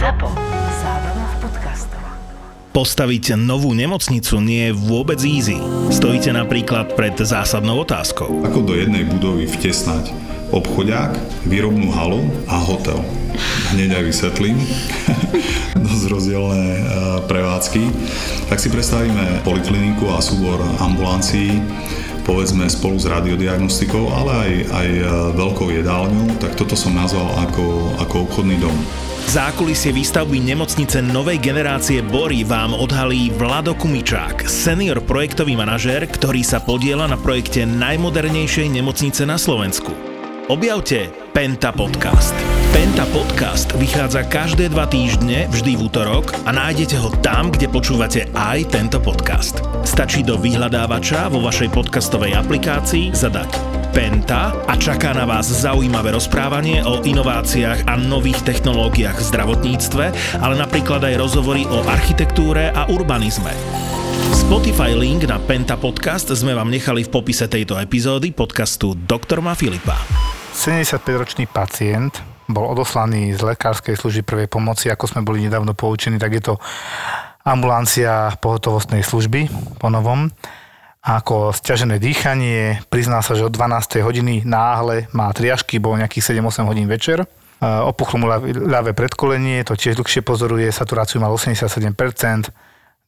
ZAPO. Zábrná v podcastov. Postaviť novú nemocnicu nie je vôbec easy. Stojíte napríklad pred zásadnou otázkou. Ako do jednej budovy vtesnať obchodiák, výrobnú halu a hotel. Hneď aj vysvetlím. Dosť rozdielne e, prevádzky. Tak si predstavíme polikliniku a súbor ambulancií, povedzme spolu s radiodiagnostikou, ale aj, aj e, veľkou jedálňou, tak toto som nazval ako, ako obchodný dom. Zákulisie výstavby nemocnice novej generácie Bory vám odhalí Vlado Kumičák, senior projektový manažér, ktorý sa podiela na projekte najmodernejšej nemocnice na Slovensku. Objavte Penta Podcast. Penta Podcast vychádza každé dva týždne, vždy v útorok a nájdete ho tam, kde počúvate aj tento podcast. Stačí do vyhľadávača vo vašej podcastovej aplikácii zadať Penta a čaká na vás zaujímavé rozprávanie o inováciách a nových technológiách v zdravotníctve, ale napríklad aj rozhovory o architektúre a urbanizme. Spotify link na Penta Podcast sme vám nechali v popise tejto epizódy podcastu Doktor Ma Filipa. 75-ročný pacient bol odoslaný z lekárskej služby prvej pomoci, ako sme boli nedávno poučení, tak je to ambulancia pohotovostnej služby po novom ako stiažené dýchanie, prizná sa, že od 12. hodiny náhle má triažky, bolo nejakých 7-8 hodín večer. Opuchlo mu ľavé predkolenie, to tiež dlhšie pozoruje, saturáciu mal 87%,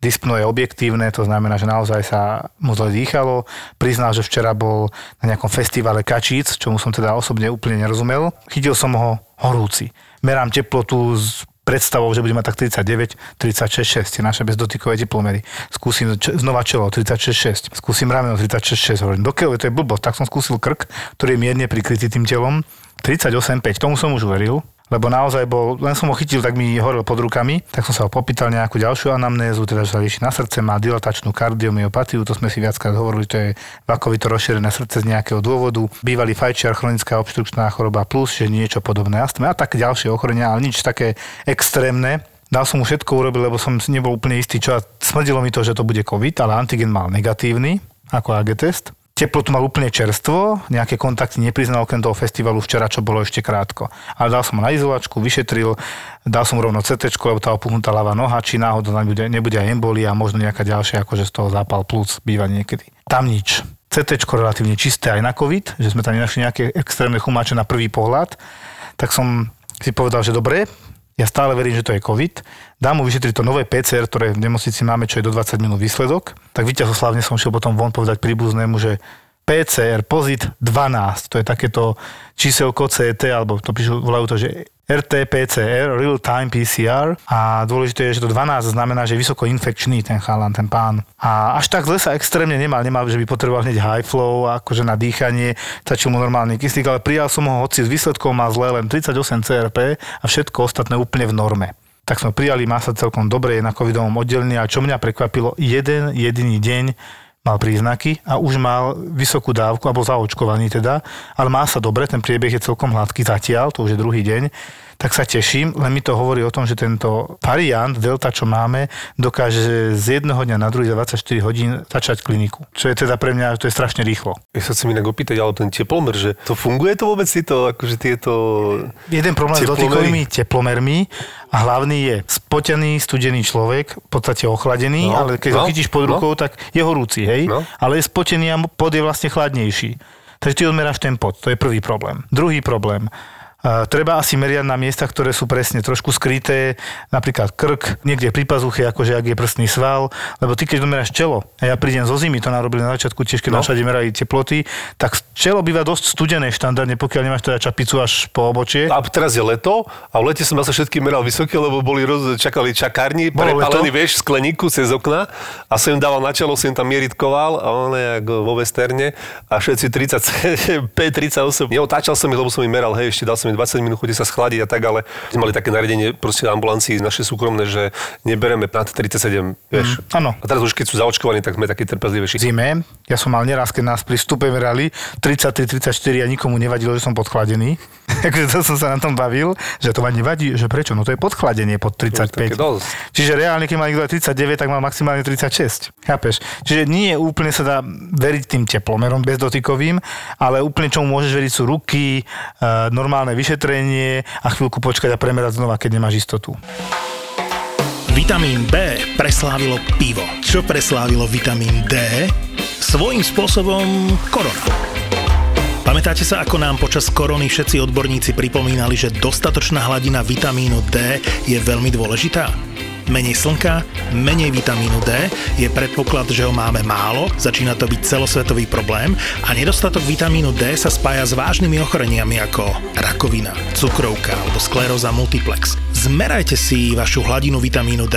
dyspno je objektívne, to znamená, že naozaj sa mu zle dýchalo. Priznal, že včera bol na nejakom festivale kačíc, čomu som teda osobne úplne nerozumel. Chytil som ho horúci. Merám teplotu z predstavou, že bude mať tak 39, 36, 6, tie naše bezdotykové teplomery. Skúsim č- znova čelo, 36, 6, skúsim rameno, 36, 6, hovorím, dokiaľ to je blbosť, tak som skúsil krk, ktorý je mierne prikrytý tým telom, 38, 5, tomu som už uveril, lebo naozaj bol, len som ho chytil, tak mi horel pod rukami, tak som sa ho popýtal nejakú ďalšiu anamnézu, teda že sa rieši na srdce, má dilatačnú kardiomyopatiu, to sme si viackrát hovorili, to je vakovito rozšírené srdce z nejakého dôvodu, bývalý fajčiar, chronická obštrukčná choroba plus, že niečo podobné astme a tak ďalšie ochorenia, ale nič také extrémne. Dal som mu všetko urobiť, lebo som nebol úplne istý, čo a smrdilo mi to, že to bude COVID, ale antigen mal negatívny, ako AG test teplotu mal úplne čerstvo, nejaké kontakty nepriznal okrem toho festivalu včera, čo bolo ešte krátko. Ale dal som ho na izolačku, vyšetril, dal som rovno CT, lebo tá opuchnutá ľavá noha, či náhodou nebude, nebude aj embolia a možno nejaká ďalšia, akože z toho zápal plus býva niekedy. Tam nič. CT relatívne čisté aj na COVID, že sme tam nenašli nejaké extrémne chumáče na prvý pohľad, tak som si povedal, že dobre, ja stále verím, že to je COVID, dám mu vyšetriť to nové PCR, ktoré v nemocnici máme, čo je do 20 minút výsledok, tak víťazoslavne som šiel potom von povedať príbuznému, že PCR pozit 12, to je takéto číselko CT, alebo to píšu, volajú to, že RT-PCR, Real Time PCR a dôležité je, že to 12 znamená, že je vysoko infekčný ten chalan, ten pán. A až tak zle sa extrémne nemal, nemal, že by potreboval hneď high flow, akože na dýchanie, stačil mu normálny kyslík, ale prijal som ho, hoci s výsledkom má zle len 38 CRP a všetko ostatné úplne v norme. Tak sme prijali, má sa celkom dobre, je na covidovom oddelení a čo mňa prekvapilo, jeden jediný deň mal príznaky a už mal vysokú dávku, alebo zaočkovaný teda, ale má sa dobre, ten priebeh je celkom hladký zatiaľ, to už je druhý deň, tak sa teším, len mi to hovorí o tom, že tento variant Delta, čo máme, dokáže z jedného dňa na druhý za 24 hodín začať kliniku. Čo je teda pre mňa, to je strašne rýchlo. Ja sa chcem inak opýtať, ale ten teplomer, že to funguje to vôbec si to, akože tieto... Jeden problém s dotykovými teplomermi a hlavný je spotený, studený človek, v podstate ochladený, no, ale keď no, ho chytíš pod no. rukou, no. tak je horúci, hej? No. Ale je spotený a pod je vlastne chladnejší. Takže ty odmeráš ten pot, to je prvý problém. Druhý problém, Treba asi meriať na miestach, ktoré sú presne trošku skryté, napríklad krk, niekde pri pazuche, akože ak je prstný sval, lebo ty keď domeráš čelo, a ja prídem zo zimy, to narobili na začiatku tiež, keď no. všade merali teploty, tak čelo býva dosť studené štandardne, pokiaľ nemáš teda čapicu až po obočie. A teraz je leto a v lete som zase všetky meral vysoké, lebo boli roz, čakali čakárni, prepálený, vieš, skleníku cez okna a som im dával na čelo, som im tam mieritkoval a on je vo westerne a všetci 30, 38. Neotáčal som ich, lebo som im meral, hej, ešte dal som 20 minút chodí sa schladiť a tak, ale mali také nariadenie proste ambulancii naše súkromné, že nebereme nad 37, vieš. Mm, áno. A teraz už keď sú zaočkovaní, tak sme takí trpezlivejší. Zime, ja som mal neraz, keď nás pri stupe merali 33, 34 a nikomu nevadilo, že som podchladený. Takže to som sa na tom bavil, že to ma nevadí, že prečo? No to je podchladenie pod 35. Čiže reálne, keď mal niekto 39, tak mal maximálne 36. Chápeš? Čiže nie úplne sa dá veriť tým teplomerom bezdotykovým, ale úplne čomu môžeš veriť sú ruky, e, normálne vyšetrenie a chvíľku počkať a premerať znova, keď nemáš istotu. Vitamín B preslávilo pivo. Čo preslávilo vitamín D? Svojím spôsobom korona. Pamätáte sa, ako nám počas korony všetci odborníci pripomínali, že dostatočná hladina vitamínu D je veľmi dôležitá? Menej slnka, menej vitamínu D je predpoklad, že ho máme málo, začína to byť celosvetový problém a nedostatok vitamínu D sa spája s vážnymi ochoreniami ako rakovina, cukrovka alebo skleróza multiplex. Zmerajte si vašu hladinu vitamínu D.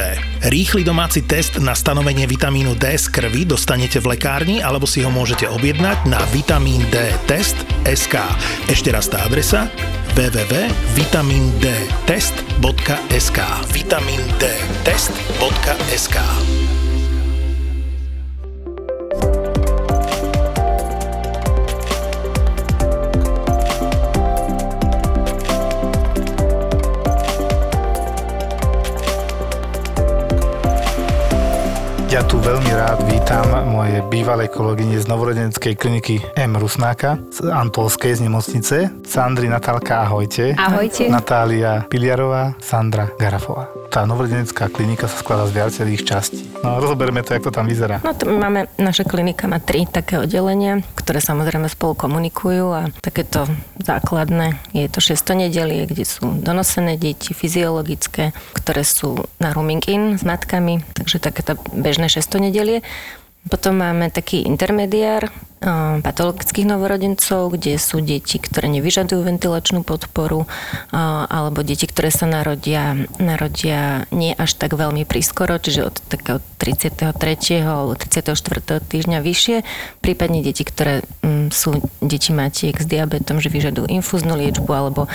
Rýchly domáci test na stanovenie vitamínu D z krvi dostanete v lekárni alebo si ho môžete objednať na vitamín D. Ešte raz tá adresa www.vitamindtest.sk Vitamin Ja tu veľmi rád vítam moje bývalé kolegyne z novorodenskej kliniky M. Rusnáka, z Antolskej z nemocnice. Sandri Natálka, ahojte. Ahojte. Natália Piliarová, Sandra Garafová. Tá novorodenecká klinika sa skladá z viacerých častí. No rozoberme to, ako to tam vyzerá. No to máme, naša klinika má tri také oddelenia, ktoré samozrejme spolu komunikujú a takéto základné je to 600 nedelie, kde sú donosené deti, fyziologické, ktoré sú na rooming in s matkami, takže takéto bežné 600 nedelie. Potom máme taký intermediár patologických novorodencov, kde sú deti, ktoré nevyžadujú ventilačnú podporu, uh, alebo deti, ktoré sa narodia, narodia nie až tak veľmi prískoro, čiže od takého 33. alebo 34. týždňa vyššie, prípadne deti, ktoré um, sú deti matiek s diabetom, že vyžadujú infúznu liečbu alebo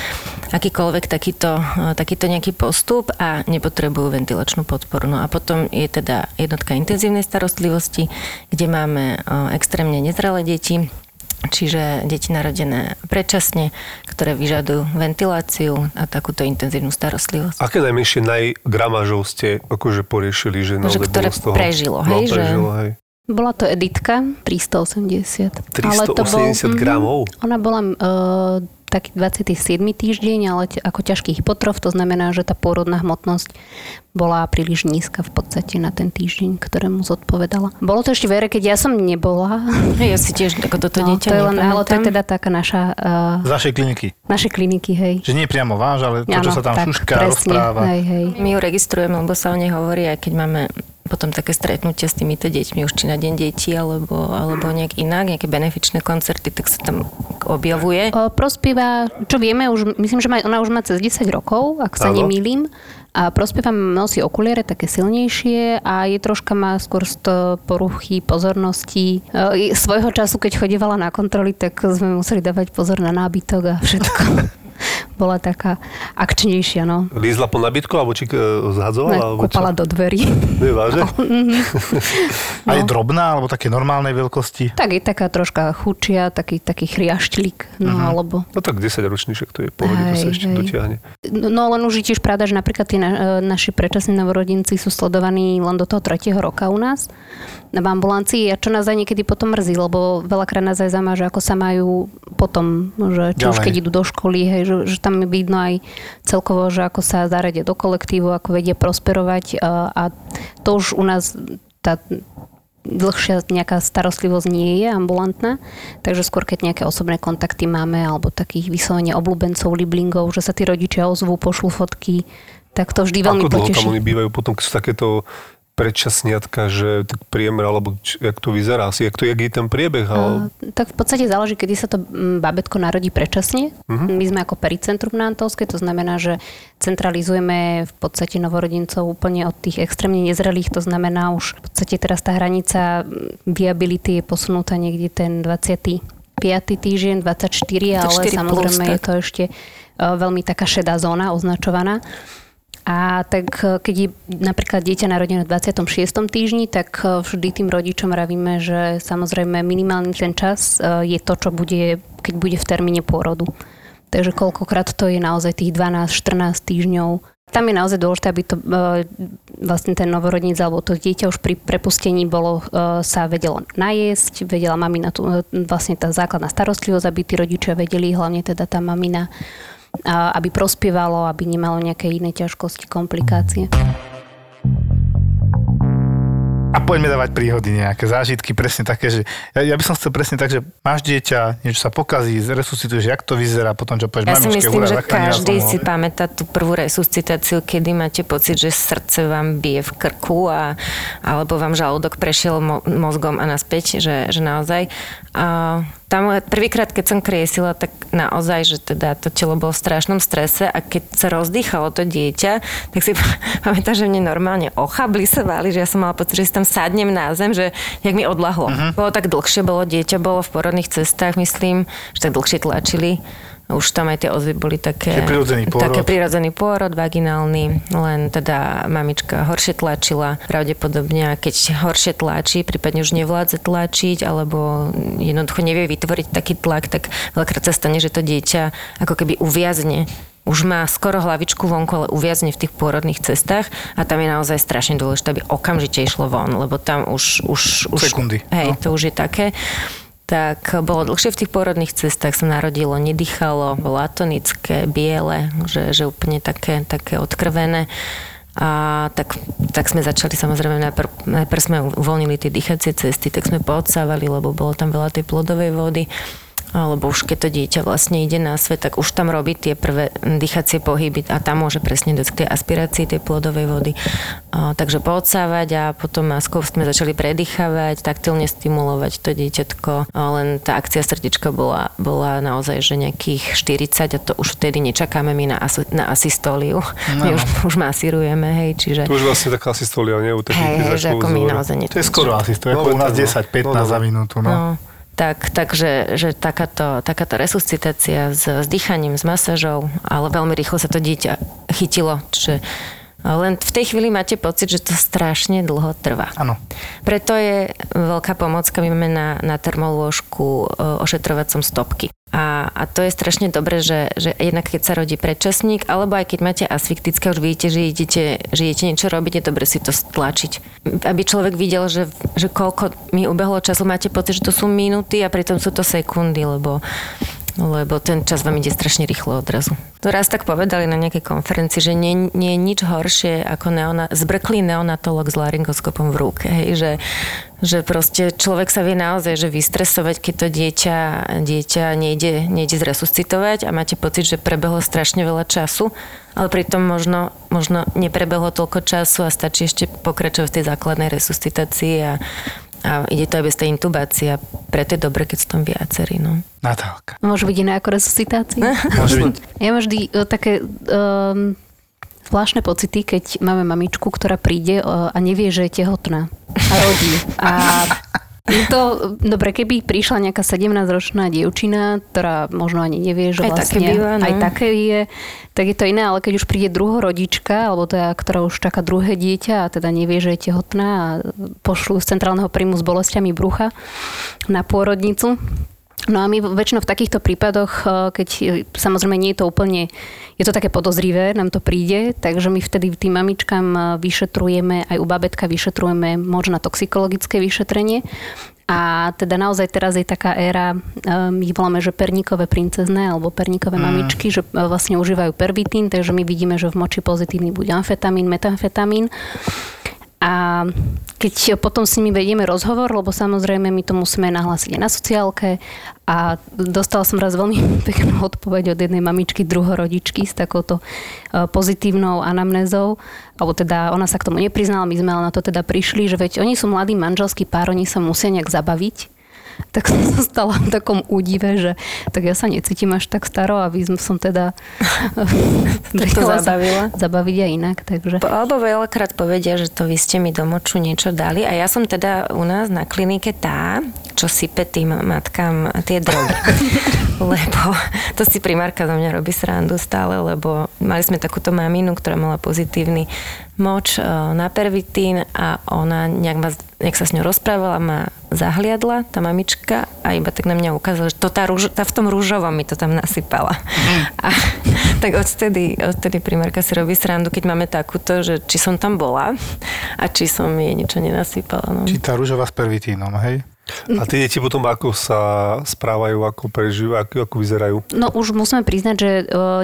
akýkoľvek takýto, uh, takýto nejaký postup a nepotrebujú ventilačnú podporu. No a potom je teda jednotka intenzívnej starostlivosti, kde máme extrémne nezrelé deti, čiže deti narodené predčasne, ktoré vyžadujú ventiláciu a takúto intenzívnu starostlivosť. Aké najmenšie najgramážov ste akože poriešili, že naozaj ktoré bolo z toho... prežilo, no, hej, že- prežilo, hej. Bola to Editka, 380. 380 mhm, gramov? Ona bola uh, taký 27. týždeň, ale t- ako ťažký hypotrof, to znamená, že tá pôrodná hmotnosť bola príliš nízka v podstate na ten týždeň, ktorému zodpovedala. Bolo to ešte v ére, keď ja som nebola. Ja si tiež ako toto No, dieťa to je len, ale to je teda taká naša, uh, Z vašej kliniky. naše kliniky, hej. Že nie priamo váš, ale to, čo Áno, sa tam tak, šušká, presne, rozpráva. Hej, hej. My ju registrujeme, lebo sa o nej hovorí, aj keď máme potom také stretnutie s týmito deťmi už či na deň detí, alebo, alebo nejak inak, nejaké benefičné koncerty, tak sa tam objavuje. O, prospieva, čo vieme, už, myslím, že má, ona už má cez 10 rokov, ak sa Áno. nemýlim. A prospieva nosí okuliare také silnejšie a je troška má skôr z to poruchy pozornosti. E, svojho času, keď chodievala na kontroly, tak sme museli dávať pozor na nábytok a všetko. Bola taká akčnejšia, no. Lízla po nabytku, alebo či e, zhadzovala? čo? Kúpala do dverí. Nie, vážne? A je drobná, alebo také normálnej veľkosti. Tak je taká troška chučia, taký, taký chriašťlík, no alebo... No tak 10 ročníček to je pohode, to sa ešte hej. dotiahne. No len už je tiež pravda, že napríklad tí na, e, naši predčasní novorodenci sú sledovaní len do toho tretieho roka u nás v ambulancii a čo nás aj niekedy potom mrzí, lebo veľakrát nás aj zaujíma, že ako sa majú potom, že či už Ďalej. keď idú do školy, hej, že, že tam je vidno aj celkovo, že ako sa zaradia do kolektívu, ako vedia prosperovať a, a to už u nás tá dlhšia nejaká starostlivosť nie je ambulantná, takže skôr keď nejaké osobné kontakty máme alebo takých vyslovene obľúbencov, liblingov, že sa tí rodičia ozvú, pošlú fotky, tak to vždy veľmi Ako dlho tam poteší. oni bývajú potom, keď sú takéto predčasniatka, že tak priemer, alebo či, jak to vyzerá asi, jak, to, jak je ten priebeh, ale... A, tak v podstate záleží, kedy sa to mm, babetko narodí predčasne. Mhm. My sme ako pericentrum na Antolskej, to znamená, že centralizujeme v podstate novorodencov úplne od tých extrémne nezrelých, to znamená už v podstate teraz tá hranica mm, viability je posunutá niekde ten 25. týždeň, 24, ale 24 plus, samozrejme je tak. to ešte e, veľmi taká šedá zóna označovaná. A tak e, keď je napríklad dieťa narodené v 26. týždni, tak e, vždy tým rodičom vravíme, že samozrejme minimálny ten čas e, je to, čo bude, keď bude v termíne pôrodu. Takže koľkokrát to je naozaj tých 12-14 týždňov. Tam je naozaj dôležité, aby to vlastne ten novorodníc alebo to dieťa už pri prepustení bolo, sa vedelo najesť, vedela mamina tu, vlastne tá základná starostlivosť, aby tí rodičia vedeli, hlavne teda tá mamina, aby prospievalo, aby nemalo nejaké iné ťažkosti, komplikácie. A poďme dávať príhody nejaké, zážitky, presne také, že ja, ja by som chcel presne tak, že máš dieťa, niečo sa pokazí, resuscituješ, jak to vyzerá, potom čo povieš Ja si myslím, že každý si pamätá tú prvú resuscitáciu, kedy máte pocit, že srdce vám bije v krku a, alebo vám žalúdok prešiel mo- mozgom a naspäť, že, že naozaj. A tam prvýkrát, keď som kriesila, tak naozaj, že teda to telo bolo v strašnom strese a keď sa rozdýchalo to dieťa, tak si pamätám, že mne normálne ochabli sa váli, že ja som mala pocit, že si tam sadnem na zem, že jak mi odlahlo. Uh-huh. Bolo tak dlhšie, bolo dieťa, bolo v porodných cestách, myslím, že tak dlhšie tlačili. Už tam aj tie ozvy boli také... Čiže prirodzený pôrod. Také prirodzený pôrod, vaginálny, len teda mamička horšie tlačila. Pravdepodobne, keď horšie tlačí, prípadne už nevládze tlačiť, alebo jednoducho nevie vytvoriť taký tlak, tak veľakrát sa stane, že to dieťa ako keby uviazne už má skoro hlavičku vonku, ale uviazne v tých pôrodných cestách a tam je naozaj strašne dôležité, aby okamžite išlo von, lebo tam už... už, už Sekundy. Hej, No. to už je také tak bolo dlhšie v tých pôrodných cestách, sa narodilo, nedýchalo, bolo atonické, biele, že, že úplne také, také odkrvené. A tak, tak sme začali samozrejme, najprv, najprv sme uvoľnili tie dýchacie cesty, tak sme poodsávali, lebo bolo tam veľa tej plodovej vody alebo už keď to dieťa vlastne ide na svet, tak už tam robí tie prvé dýchacie pohyby a tam môže presne dojsť k tej aspirácii tej plodovej vody. A, takže poodsávať a potom maskou sme začali predýchavať, taktilne stimulovať to dieťatko. A len tá akcia srdiečka bola, bola naozaj, že nejakých 40 a to už vtedy nečakáme my na, as, na asistóliu. My už, už masírujeme, hej, čiže... To už vlastne taká asystolia, nie? U Hej, hej, že ako my naozaj To je skoro No, ako u nás veď áno. 10-15 No, no. za minútu. No. No, tak, takže že takáto, takáto resuscitácia s, s dýchaním, s masážou, ale veľmi rýchlo sa to dieťa chytilo. Čiže len v tej chvíli máte pocit, že to strašne dlho trvá. Áno. Preto je veľká pomocka, my máme na, na termolôžku e, ošetrovacom stopky. A, a to je strašne dobré, že, že jednak keď sa rodí predčasník, alebo aj keď máte asfiktické, už vidíte, že idete, že idete niečo robiť, je dobre si to stlačiť. Aby človek videl, že, že koľko mi ubehlo času, máte pocit, že to sú minúty a pritom sú to sekundy, lebo lebo ten čas vám ide strašne rýchlo odrazu. To raz tak povedali na nejakej konferencii, že nie, nie je nič horšie ako neona, zbrklý neonatolog s laryngoskopom v ruke. Hej, že, že proste človek sa vie naozaj že vystresovať, keď to dieťa, dieťa nejde, nejde zresuscitovať a máte pocit, že prebehlo strašne veľa času, ale pritom možno, možno neprebehlo toľko času a stačí ešte pokračovať v tej základnej resuscitácii a, a ide to aj bez tej intubácie a preto je dobre, keď sú tam viacerí. No. Natálka. Môže byť iné ako resuscitácia? Môže byť. Ja mám vždy o, také um, zvláštne pocity, keď máme mamičku, ktorá príde o, a nevie, že je tehotná a rodí. A to, dobre, keby prišla nejaká 17-ročná dievčina, ktorá možno ani nevie, že Aj také vlastne býva, no. aj také je, tak je to iné, ale keď už príde druhorodička, alebo teda, ktorá už čaká druhé dieťa a teda nevie, že je tehotná a pošlu z centrálneho príjmu s bolestiami brucha na pôrodnicu, No a my väčšinou v takýchto prípadoch, eh, keď eh, samozrejme nie je to úplne, je to také podozrivé, nám to príde, takže my vtedy tým mamičkám eh, vyšetrujeme, aj u babetka vyšetrujeme možno toxikologické vyšetrenie. A teda naozaj teraz je taká éra, my ich voláme, že perníkové princezné alebo perníkové mm. mamičky, že vlastne užívajú pervitín, takže my vidíme, že v moči pozitívny bude amfetamín, metamfetamín. A keď potom s nimi vedieme rozhovor, lebo samozrejme my to musíme nahlásiť na sociálke. A dostala som raz veľmi peknú odpoveď od jednej mamičky, druhorodičky s takouto e, pozitívnou anamnézou, alebo teda ona sa k tomu nepriznala, my sme ale na to teda prišli, že veď oni sú mladý manželský pár, oni sa musia nejak zabaviť tak som sa stala v takom údive, že tak ja sa necítim až tak staro a vy som teda vedela sa zabavila. zabaviť aj inak. Takže. Alebo veľakrát povedia, že to vy ste mi do moču niečo dali a ja som teda u nás na klinike tá, čo sype tým matkám tie drogy. lebo to si primárka zo mňa robí srandu stále, lebo mali sme takúto maminu, ktorá mala pozitívny moč e, na pervitín a ona nejak, ma, nejak sa s ňou rozprávala, ma zahliadla, tá mamička a iba tak na mňa ukázala, že to tá, rúž, tá v tom rúžovom mi to tam nasypala. A, tak odtedy, odtedy primárka si robí srandu, keď máme takúto, že či som tam bola a či som jej niečo nenasypala. No. Či tá rúžová s pervitínom, hej? A tie deti potom ako sa správajú, ako prežívajú, ako, ako vyzerajú? No už musíme priznať, že uh,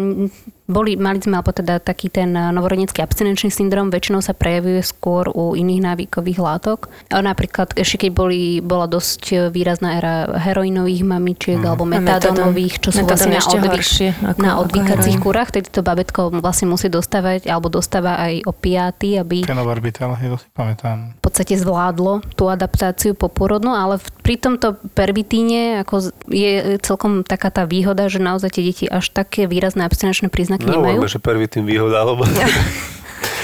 boli, mali sme alebo teda taký ten novorodenecký abstinenčný syndrom, väčšinou sa prejavuje skôr u iných návykových látok. A napríklad ešte keď boli, bola dosť výrazná era heroinových mamičiek mm. alebo metadónových, čo sú vlastne na, odvyk, horšie, ako, na odvykacích kúrach, vtedy to babetko vlastne musí dostávať alebo dostáva aj opiáty, aby Fenobarbital, ja to si pamätám. v podstate zvládlo tú adaptáciu poporodnú, ale pri tomto pervitíne ako je celkom taká tá výhoda, že naozaj tie deti až také výrazné abstinenčné príznaky príznaky no, nemajú. No, že pervitín výhoda, alebo...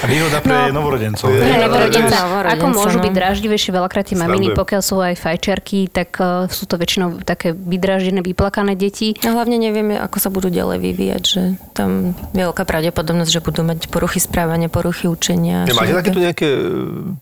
A výhoda pre no, novorodencov. Pre novorodenca. Ako môžu no. byť draždivejšie veľakrát tie maminy, pokiaľ sú aj fajčiarky, tak uh, sú to väčšinou také vydraždené, vyplakané deti. A hlavne nevieme, ako sa budú ďalej vyvíjať, že tam veľká pravdepodobnosť, že budú mať poruchy správania, poruchy učenia. Nemáte takéto nejaké e,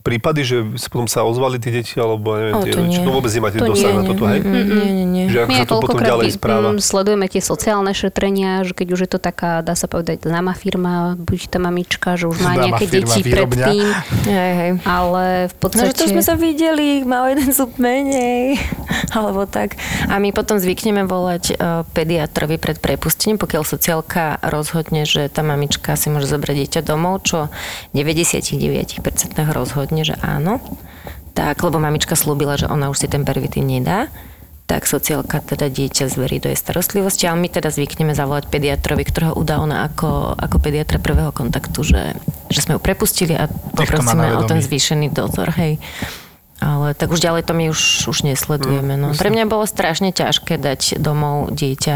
prípady, že potom sa ozvali tie deti, alebo neviem, o, tie, či to vôbec nemáte to dosah na toto, hej? Nie, nie, nie. Že ako My sa to potom ďalej správa? sledujeme tie sociálne šetrenia, že keď už je to taká, dá sa povedať, známa firma, buď tá mamička, že už má nejaké deti predtým. Hej, hej. Ale v podstate... No, že to sme sa videli, mal jeden zub menej, alebo tak. A my potom zvykneme volať uh, pediatrovi pred prepustením, pokiaľ sociálka rozhodne, že tá mamička si môže zobrať dieťa domov, čo 99% rozhodne, že áno. Tak, lebo mamička slúbila, že ona už si ten pervitín nedá tak sociálka teda dieťa zverí do jej starostlivosti, ale my teda zvykneme zavolať pediatrovi, ktorého udá ona ako, ako pediatra prvého kontaktu, že, že sme ju prepustili a poprosíme o ten zvýšený dozor, hej. Ale tak už ďalej to my už, už nesledujeme. No. Pre mňa bolo strašne ťažké dať domov dieťa,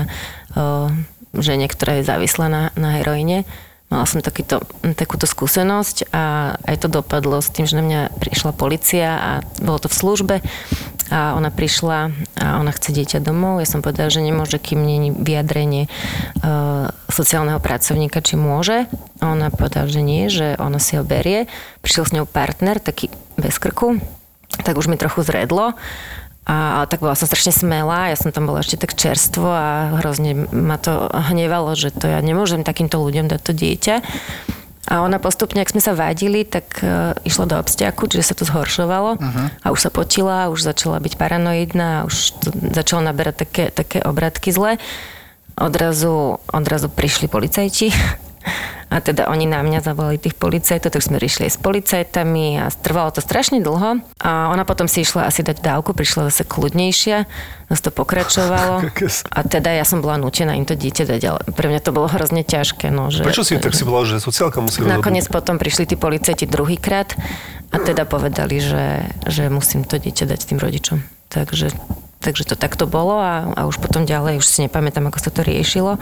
že niektoré je závislé na, na heroíne. Mala som takýto, takúto skúsenosť a aj to dopadlo s tým, že na mňa prišla policia a bolo to v službe a ona prišla a ona chce dieťa domov. Ja som povedala, že nemôže, kým nie vyjadrenie uh, sociálneho pracovníka, či môže. A ona povedala, že nie, že ona si ho berie. Prišiel s ňou partner, taký bez krku, tak už mi trochu zredlo. A, tak bola som strašne smelá, ja som tam bola ešte tak čerstvo a hrozne ma to hnevalo, že to ja nemôžem takýmto ľuďom dať to dieťa. A ona postupne, ak sme sa vadili, tak uh, išla do obstiaku, čiže sa to zhoršovalo uh-huh. a už sa potila, už začala byť paranoidná, už to začalo naberať také, také obratky zle. Odrazu, odrazu prišli policajti a teda oni na mňa zavolali tých policajtov, tak sme aj s policajtami a trvalo to strašne dlho. A ona potom si išla asi dať dávku, prišla zase kľudnejšia, zase to pokračovalo. A teda ja som bola nutená im to dieťa dať, ale pre mňa to bolo hrozne ťažké. No, že, Prečo si tak si bola, že sociálka musí Nakoniec potom prišli tí policajti druhýkrát a teda povedali, že, že musím to dieťa dať tým rodičom. Takže, takže to takto bolo a, a už potom ďalej, už si nepamätám, ako sa to riešilo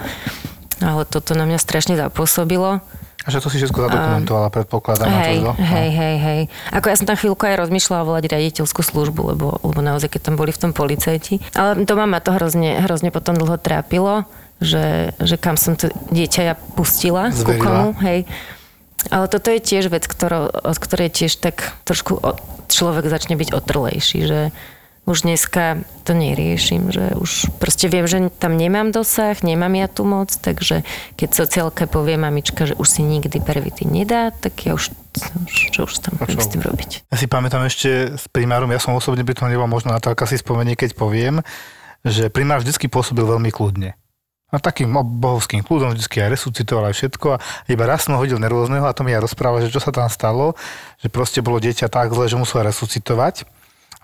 ale toto na mňa strašne zapôsobilo. A že to si všetko zadokumentovala, predpokladám. Hej, to, hej, hej, hej. Ako ja som tam chvíľku aj rozmýšľala volať riaditeľskú službu, lebo, lebo naozaj, keď tam boli v tom policajti. Ale to ma to hrozne, hrozne potom dlho trápilo, že, že kam som to dieťa ja pustila, Zverila. ku komu, hej. Ale toto je tiež vec, ktorou, od ktorej tiež tak trošku človek začne byť otrlejší, že, už dneska to neriešim, že už proste viem, že tam nemám dosah, nemám ja tu moc, takže keď sociálka povie mamička, že už si nikdy pervity nedá, tak ja už, už, čo už tam budem s tým robiť. Ja si pamätám ešte s primárom, ja som osobne by to nebol možno Natálka si spomenie, keď poviem, že primár vždy pôsobil veľmi kľudne. A takým bohovským kľudom vždy aj resuscitoval aj všetko a iba raz som ho hodil nervózneho a to mi aj rozpráva, že čo sa tam stalo, že proste bolo dieťa tak zle, že musel resuscitovať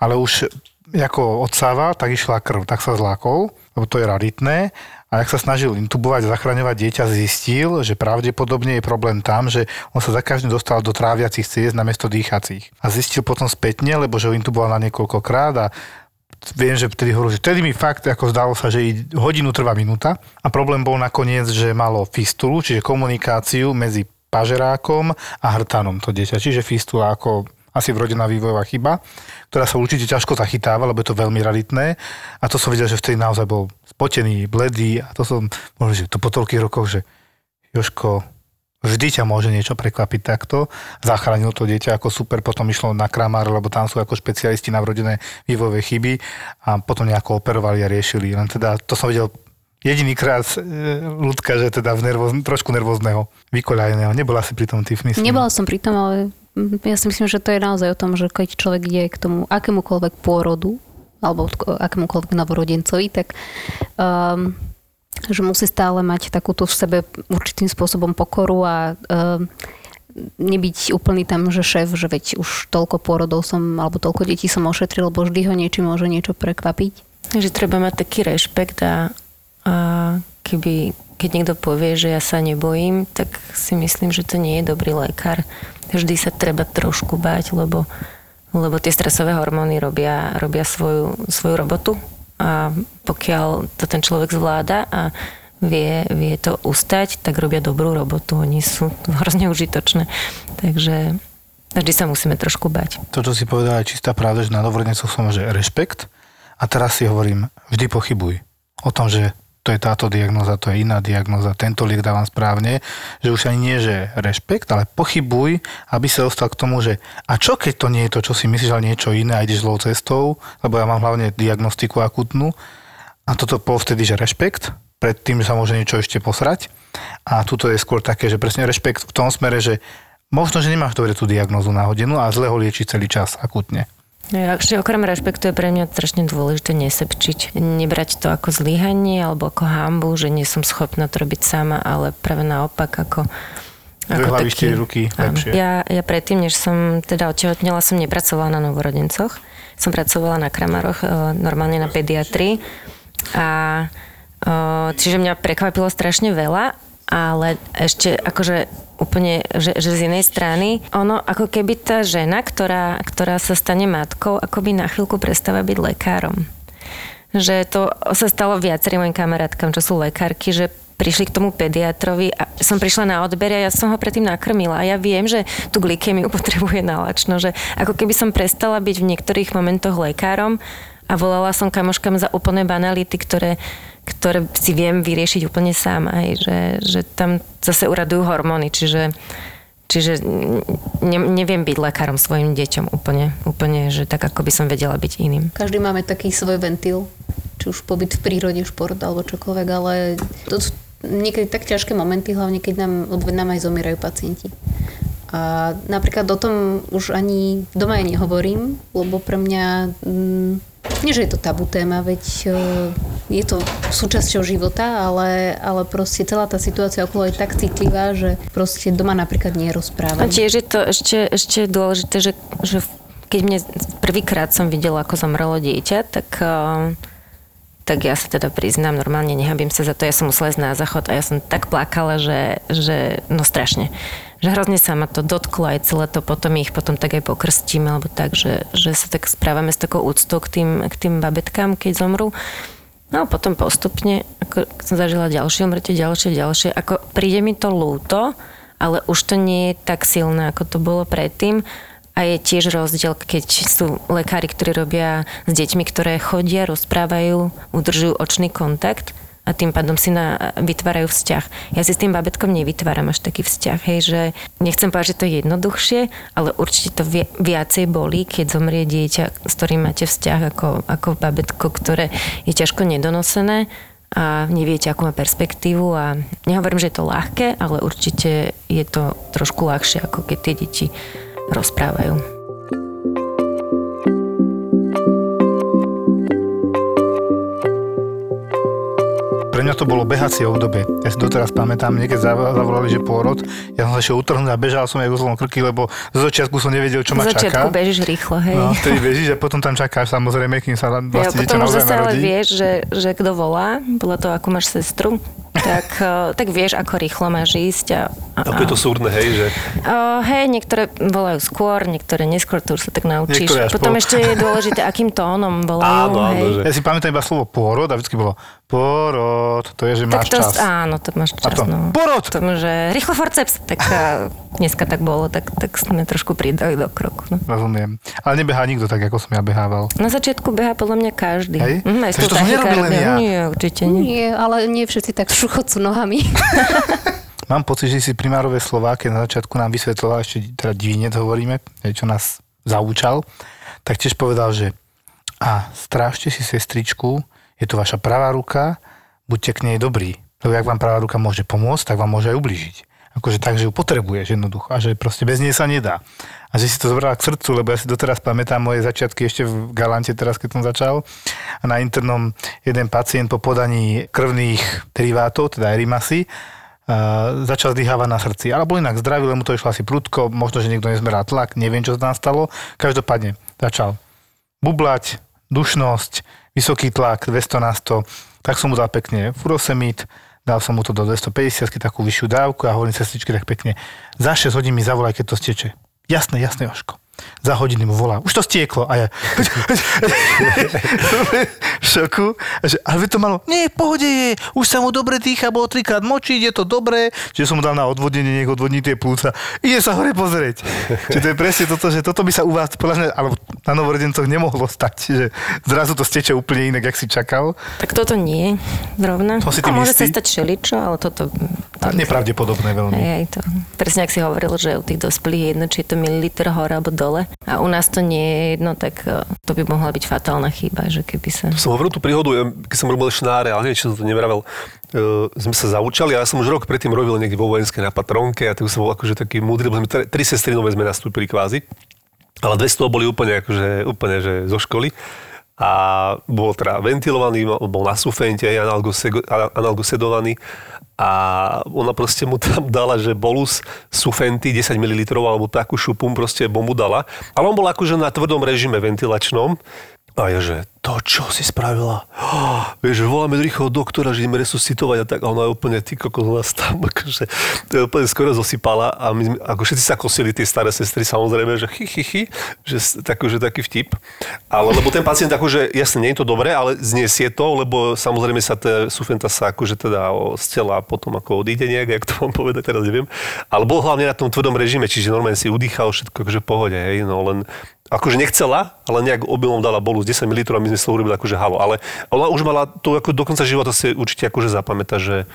ale už ako odsáva, tak išla krv, tak sa zlákol, lebo to je raritné. A ak sa snažil intubovať a zachraňovať dieťa, zistil, že pravdepodobne je problém tam, že on sa za každým dostal do tráviacich ciest namiesto dýchacích. A zistil potom spätne, lebo že ho intuboval na niekoľkokrát a viem, že vtedy hovoril, že vtedy mi fakt ako zdalo sa, že hodinu trvá minúta. A problém bol nakoniec, že malo fistulu, čiže komunikáciu medzi pažerákom a hrtanom to dieťa. Čiže fistula ako asi vrodená vývojová chyba, ktorá sa určite ťažko zachytáva, lebo je to veľmi raritné. A to som videl, že vtedy naozaj bol spotený, bledý a to som, možno, že to po toľkých rokoch, že Joško, vždy ťa môže niečo prekvapiť takto. Zachránil to dieťa ako super, potom išlo na kramár, lebo tam sú ako špecialisti na vrodené vývojové chyby a potom nejako operovali a riešili. Len teda to som videl jedinýkrát e, ľudka, že teda v nervoz, trošku nervózneho, vykoľajeného. Nebola si pri tom, myslím. Nebola som pri tom, ale ja si myslím, že to je naozaj o tom, že keď človek ide k tomu akémukoľvek pôrodu, alebo akémukoľvek novorodencovi, tak um, že musí stále mať takúto v sebe určitým spôsobom pokoru a um, nebyť úplný tam, že šéf, že veď už toľko pôrodov som, alebo toľko detí som ošetril, lebo vždy ho niečím môže niečo prekvapiť. Že treba mať taký rešpekt a, a keby, keď niekto povie, že ja sa nebojím, tak si myslím, že to nie je dobrý lekár. Vždy sa treba trošku báť, lebo, lebo tie stresové hormóny robia, robia svoju, svoju robotu a pokiaľ to ten človek zvláda a vie, vie to ustať, tak robia dobrú robotu. Oni sú hrozne užitočné. Takže vždy sa musíme trošku bať. To, čo si povedala, je čistá pravda, že na dobrodencoch som že rešpekt a teraz si hovorím, vždy pochybuj o tom, že to je táto diagnoza, to je iná diagnoza, tento liek dávam správne, že už ani nie, že rešpekt, ale pochybuj, aby sa dostal k tomu, že a čo keď to nie je to, čo si myslíš, ale niečo iné a ideš zlou cestou, lebo ja mám hlavne diagnostiku akutnú a toto bol vtedy, že rešpekt, predtým, sa môže niečo ešte posrať. A tuto je skôr také, že presne rešpekt v tom smere, že možno, že nemáš dobre tú diagnozu nahodenú a zle ho lieči celý čas akutne. Ešte okrem rešpektu je pre mňa strašne dôležité nesepčiť. Nebrať to ako zlyhanie alebo ako hambu, že nie som schopná to robiť sama, ale práve naopak ako Dve hlavy, štyri ruky, lepšie. Ja, ja predtým, než som teda otehotnela, som nepracovala na novorodencoch. Som pracovala na kramaroch, e, normálne na pediatrii. A Čiže mňa prekvapilo strašne veľa, ale ešte akože úplne, že, že z inej strany, ono ako keby tá žena, ktorá, ktorá sa stane matkou, akoby na chvíľku prestáva byť lekárom. Že to sa stalo viacerým mojim kamarátkam, čo sú lekárky, že prišli k tomu pediatrovi a som prišla na odber a ja som ho predtým nakrmila a ja viem, že tú glykemiu potrebuje nalačno, že ako keby som prestala byť v niektorých momentoch lekárom a volala som kamoškám za úplné banality, ktoré ktoré si viem vyriešiť úplne sám. Aj, že, že tam zase uradujú hormóny, čiže Čiže ne, neviem byť lekárom svojim deťom úplne, úplne, že tak ako by som vedela byť iným. Každý máme taký svoj ventil, či už pobyt v prírode, šport alebo čokoľvek, ale to sú niekedy tak ťažké momenty, hlavne keď nám nám aj zomierajú pacienti. A napríklad o tom už ani doma aj nehovorím, lebo pre mňa mm, nie, že je to tabu téma, veď e, je to súčasťou života, ale, ale proste celá tá situácia okolo je tak citlivá, že proste doma napríklad nerozprávam. A tiež je to ešte, ešte dôležité, že, že keď mne prvýkrát som videla, ako zomrelo dieťa, tak e, tak ja sa teda priznám, normálne nehabím sa za to, ja som musela ísť na záchod a ja som tak plakala, že, že no strašne že hrozne sa ma to dotklo aj celé to, potom ich potom tak aj pokrstíme, alebo tak, že, že sa tak správame s takou úctou k tým, k tým babetkám, keď zomrú. No a potom postupne, ako som zažila ďalšie umrtie, ďalšie, ďalšie, ako príde mi to lúto, ale už to nie je tak silné, ako to bolo predtým. A je tiež rozdiel, keď sú lekári, ktorí robia s deťmi, ktoré chodia, rozprávajú, udržujú očný kontakt a tým pádom si na, vytvárajú vzťah. Ja si s tým babetkom nevytváram až taký vzťah, hej, že nechcem povedať, že to je jednoduchšie, ale určite to vi, viacej bolí, keď zomrie dieťa, s ktorým máte vzťah ako, ako babetko, ktoré je ťažko nedonosené a neviete, akú má perspektívu a nehovorím, že je to ľahké, ale určite je to trošku ľahšie, ako keď tie deti rozprávajú. Pre mňa to bolo behacie obdobie. Ja si doteraz pamätám, niekedy zavolali, že pôrod, ja som sa šiel utrhnúť a bežal som aj uzlom krky, lebo zo začiatku som nevedel, čo ma čaká. Z začiatku bežíš rýchlo, hej. No, vtedy bežíš a potom tam čakáš samozrejme, kým sa vlastne ja, už zase ale vieš, že, že kto volá, bolo to, ako máš sestru, tak, eh, tak vieš, ako rýchlo máš ísť. A, a, a je to súrne, hej? Že... Uh, hej, niektoré volajú skôr, niektoré neskôr, to už sa tak naučíš. Potom po... ešte je dôležité, akým tónom volajú. Áno, áno, že... Ja si pamätám iba slovo pôrod a vždy bolo porod, to je, že máš to, čas. Áno, to máš čas. A to, no. porod! To, že rýchlo forceps, tak dneska tak bolo, tak, tak sme trošku pridali do kroku. No. Rozumiem. Ale nebehá nikto tak, ako som ja behával. Na začiatku behá podľa mňa každý. Hej? Mm, aj to som nerobil len ja. Nie, určite nie. Nie, ale nie všetci tak šuchocú nohami. Mám pocit, že si primárové slová, keď na začiatku nám vysvetloval, ešte teda divinec hovoríme, čo nás zaučal, tak tiež povedal, že a strážte si sestričku, je to vaša pravá ruka, buďte k nej dobrí. Lebo ak vám pravá ruka môže pomôcť, tak vám môže aj ubližiť. akože tak, že ju potrebuješ jednoducho a že proste bez nej sa nedá. A že si to zobrala k srdcu, lebo ja si doteraz pamätám moje začiatky ešte v Galante, teraz keď som začal. A na internom jeden pacient po podaní krvných derivátov, teda erimasy, začal zdyhávať na srdci. Ale bol inak zdravý, mu to išlo asi prudko, možno, že niekto nezmeral tlak, neviem, čo sa tam stalo. Každopádne začal bublať, dušnosť, vysoký tlak, 200 na 100, tak som mu dal pekne furosemid, dal som mu to do 250 takú vyššiu dávku a hovorím sestričke tak pekne, za 6 hodín mi zavolaj, keď to steče. Jasné, jasné, Joško za hodiny mu volá, už to stieklo. A ja v šoku. A že, ale to malo, nie, pohode je, už sa mu dobre dýcha, bolo trikrát močiť, je to dobré. Čiže som mu dal na odvodnenie, nech odvodní tie plúca. Ide sa hore pozrieť. Čiže to je presne toto, že toto by sa u vás, podľa mňa, alebo na novorodencoch nemohlo stať, že zrazu to steče úplne inak, jak si čakal. Tak toto nie, zrovna. To si a môže sa stať šeličo, ale toto... A nepravdepodobné veľmi. Hej, aj to. Presne, ak si hovoril, že u tých dospelých je jedno, či je to mililiter hore alebo dole. A u nás to nie je jedno, tak e, to by mohla byť fatálna chyba, že keby sa... Som hovoril tú príhodu, ja, keď som robil šnáre, ale neviem, či som to nevravel, uh, sme sa zaučali ja som už rok predtým robil niekde vo vojenskej na patronke a tak som bol akože taký múdry, lebo sme tri, tri sestry nové sme nastúpili kvázi, ale dve z toho boli úplne, akože, úplne že zo školy a bol teda ventilovaný, bol na sufente, analgosedovaný a ona proste mu tam dala, že bolus sufenty 10 ml alebo takú šupum proste bombu dala. Ale on bol akože na tvrdom režime ventilačnom a je, že to, čo si spravila? Oh, vieš, voláme rýchlo doktora, že ideme resuscitovať a tak. A ona je úplne, ty kokos, nás tam akože, to je úplne skoro zosypala a my ako všetci sa kosili, tie staré sestry, samozrejme, že chy, chy, chy, že tak, že taký vtip. Ale lebo ten pacient akože, jasne, nie je to dobré, ale zniesie to, lebo samozrejme sa tá sufenta sa akože teda z tela potom ako odíde nejak, jak to mám povedať, teraz neviem. Ale bol hlavne na tom tvrdom režime, čiže normálne si udýchal všetko akože pohode, hej, no len akože nechcela, ale nejak obilom dala bolu z 10 ml a my sme toho urobili akože halo. Ale ona už mala to ako do konca života si určite akože zapamätá, že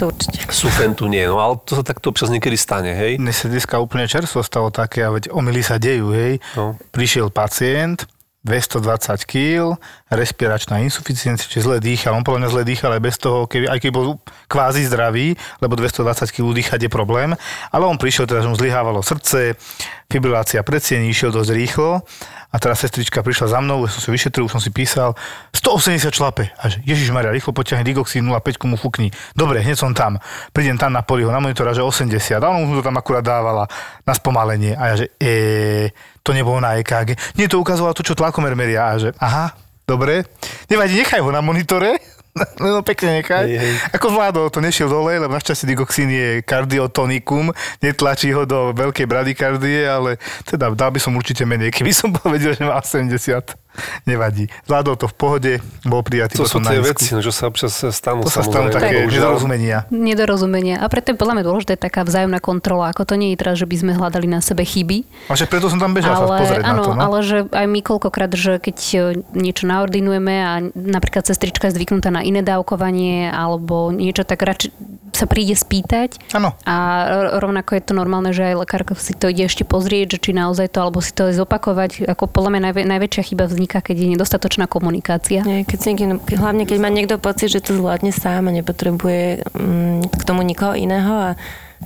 To určite. sufentu nie. No ale to sa takto občas niekedy stane, hej. Mne sa dneska úplne čerstvo stalo také, a veď omily sa dejú, hej. No. Prišiel pacient, 220 kg, respiračná insuficiencia, čiže zle dýchal. On podľa mňa zle dýchal aj bez toho, keby, aj keď bol kvázi zdravý, lebo 220 kg dýchať je problém. Ale on prišiel teda, že mu zlyhávalo srdce, fibrilácia predsiení, išiel dosť rýchlo. A teraz sestrička prišla za mnou, som si vyšetril, už som si písal, 180 šlape. A že Ježiš Maria, rýchlo potiahne digoxín 0,5 mu fúkni. Dobre, hneď som tam. Prídem tam na poliho, na monitora, že 80. A on mu to tam akurát dávala na spomalenie. A ja že, e, to nebolo na EKG. Nie, to ukazovalo to, čo tlakomer meria. A že, aha, dobre. Nevadí, nechaj ho na monitore. No pekne nechaj. Hej, hej. Ako zvládol, to nešiel dole, lebo našťastie digoxín je kardiotonikum, netlačí ho do veľkej bradykardie, ale teda dal by som určite menej, keby som povedal, že má 80. Nevadí. Zvládol to v pohode, bol prijatý To sú tie isku. veci, no, čo sa občas stanú. To sa stanú také Bohužiaľ. nedorozumenia. Nedorozumenia. A preto je podľa mňa dôležité taká vzájomná kontrola. Ako to nie je teraz, že by sme hľadali na sebe chyby, A že preto som tam bežal sa ale, pozrieť áno, na to. No? ale že aj my koľkokrát, že keď e, niečo naordinujeme a napríklad sestrička je zvyknutá na iné dávkovanie alebo niečo, tak radšej sa príde spýtať. Áno. A ro- rovnako je to normálne, že aj lekárka si to ide ešte pozrieť, že či naozaj to, alebo si to zopakovať. Ako podľa mňa najvä, najväčšia chyba vzniká, keď je nedostatočná komunikácia. Nie, keď niekým, hlavne keď má niekto pocit, že to zvládne sám a nepotrebuje mm, k tomu nikoho iného a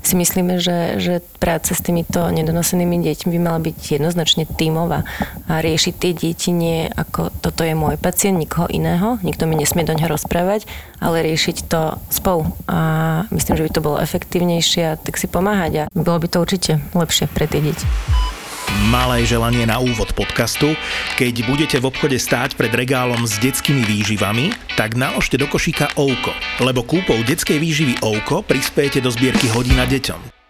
si myslíme, že, že práca s týmito nedonosenými deťmi by mala byť jednoznačne tímová a riešiť tie deti nie ako toto je môj pacient, nikoho iného, nikto mi nesmie do ňoho rozprávať, ale riešiť to spolu. A myslím, že by to bolo efektívnejšie a tak si pomáhať a bolo by to určite lepšie pre tie deti. Malé želanie na úvod podcastu. Keď budete v obchode stáť pred regálom s detskými výživami, tak naložte do košíka Ouko, lebo kúpou detskej výživy Ouko prispiejete do zbierky hodina deťom.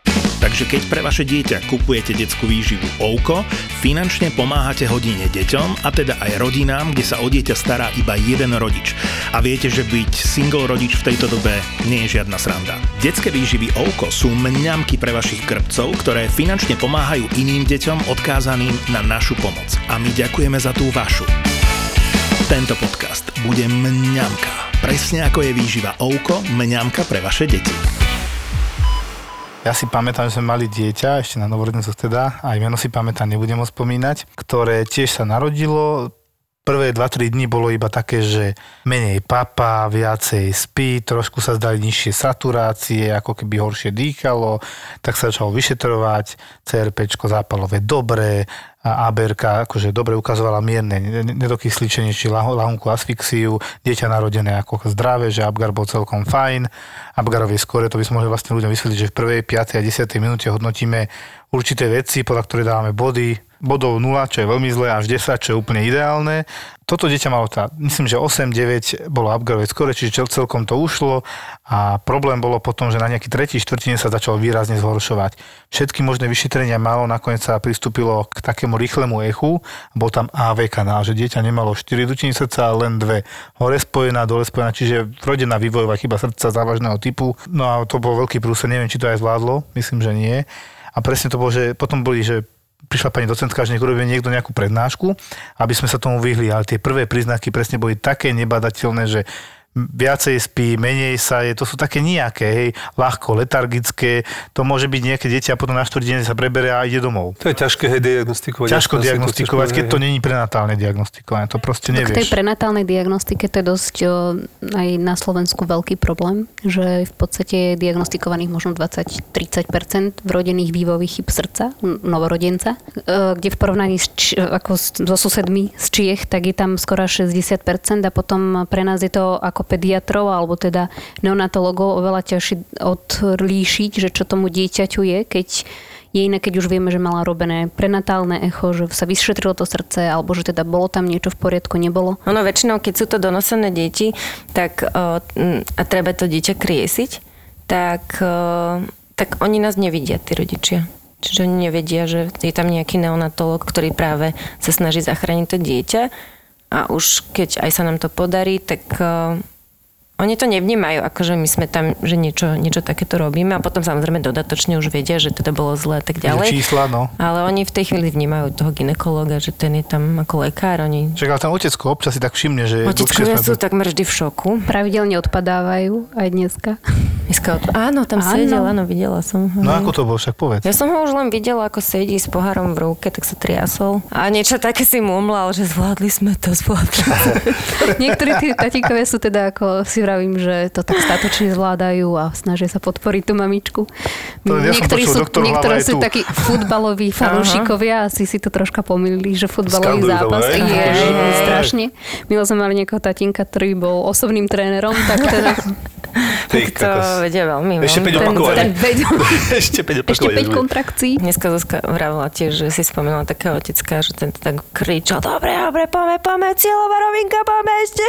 Takže keď pre vaše dieťa kupujete detskú výživu Ouko, finančne pomáhate hodine deťom a teda aj rodinám, kde sa o dieťa stará iba jeden rodič. A viete, že byť single rodič v tejto dobe nie je žiadna sranda. Detské výživy Ouko sú mňamky pre vašich krpcov, ktoré finančne pomáhajú iným deťom odkázaným na našu pomoc. A my ďakujeme za tú vašu. Tento podcast bude mňamka. Presne ako je výživa Ouko, mňamka pre vaše deti. Ja si pamätám, že sme mali dieťa, ešte na novorodencoch teda, aj meno si pamätám, nebudem ho spomínať, ktoré tiež sa narodilo, Prvé 2-3 dní bolo iba také, že menej papa, viacej spí, trošku sa zdali nižšie saturácie, ako keby horšie dýchalo, tak sa začalo vyšetrovať, CRPčko zápalové dobré, a ABRK akože dobre ukazovala mierne nedokysličenie či lahunku asfixiu, dieťa narodené ako zdravé, že Abgar bol celkom fajn. Abgarovej skore, to by sme mohli vlastne ľuďom vysvetliť, že v prvej, 5. a 10. minúte hodnotíme určité veci, podľa ktoré dávame body, bodov 0, čo je veľmi zlé, až 10, čo je úplne ideálne. Toto dieťa malo tá, myslím, že 8-9 bolo upgrade skore, čiže celkom to ušlo a problém bolo potom, že na nejaký tretí štvrtine sa začalo výrazne zhoršovať. Všetky možné vyšetrenia malo, nakoniec sa pristúpilo k takému rýchlemu echu, bol tam AV kanál, že dieťa nemalo 4 dutiny srdca, len dve hore spojená, dole spojená, čiže rodená vývojová chyba srdca závažného typu. No a to bol veľký prúser, neviem, či to aj zvládlo, myslím, že nie. A presne to bolo, že potom boli, že prišla pani docentka, že nech urobí niekto nejakú prednášku, aby sme sa tomu vyhli. Ale tie prvé príznaky presne boli také nebadateľné, že viacej spí, menej sa je, to sú také nejaké, hej, ľahko, letargické, to môže byť nejaké dieťa a potom na štvrť deň sa preberie a ide domov. To je ťažké hej, diagnostikovať. Ťažko diagnostikovať, keď to není prenatálne diagnostikovanie, to proste nevieš. Tak tej prenatálnej diagnostike to je dosť o, aj na Slovensku veľký problém, že v podstate je diagnostikovaných možno 20-30% vrodených vývojových chyb srdca, novorodenca, e, kde v porovnaní s, či, ako so susedmi z Čiech, tak je tam skoro 60% a potom pre nás je to ako ako pediatrov alebo teda neonatologov oveľa ťažšie odlíšiť, že čo tomu dieťaťu je, keď je iné, keď už vieme, že mala robené prenatálne echo, že sa vyšetrilo to srdce, alebo že teda bolo tam niečo v poriadku, nebolo? Ono väčšinou, keď sú to donosené deti, tak a treba to dieťa kriesiť, tak, tak oni nás nevidia, tí rodičia. Čiže oni nevedia, že je tam nejaký neonatolog, ktorý práve sa snaží zachrániť to dieťa a už keď aj sa nám to podarí, tak oni to nevnímajú, ako že my sme tam, že niečo, niečo takéto robíme a potom samozrejme dodatočne už vedia, že teda bolo zlé a tak ďalej. Čísla, no. Ale oni v tej chvíli vnímajú toho ginekologa, že ten je tam ako lekár. Oni... Však ale ten otecko občas si tak všimne, že... Oteckovia sú takmer vždy v šoku. Pravidelne odpadávajú aj dneska. Dneska od... Áno, tam áno. sedel, áno, videla som ho. No ako to bol, však povedz. Ja som ho už len videla, ako sedí s pohárom v ruke, tak sa triasol. A niečo také si mumlal, že zvládli sme to, zvládli. Niektorí tí tatíkovia sú teda, ako si vravím, že to tak statočne zvládajú a snažia sa podporiť tú mamičku. To, ja niektorí sú, niektoré sú takí futbaloví fanúšikovia, asi si to troška pomýlili, že futbalový Skandujú zápas to, je, je strašne. Milo sme mali nejakého tatinka, ktorý bol osobným trénerom, tak teda tak to vedia veľmi. Ešte 5 opakovania. Ten, ten Ešte 5 opakovania. Ešte 5 kontrakcií. Dneska Zuzka vravila tiež, že si spomenula takého otecka, že ten tak kričal, dobre, dobre, poďme, poďme, cieľová rovinka, poďme ešte.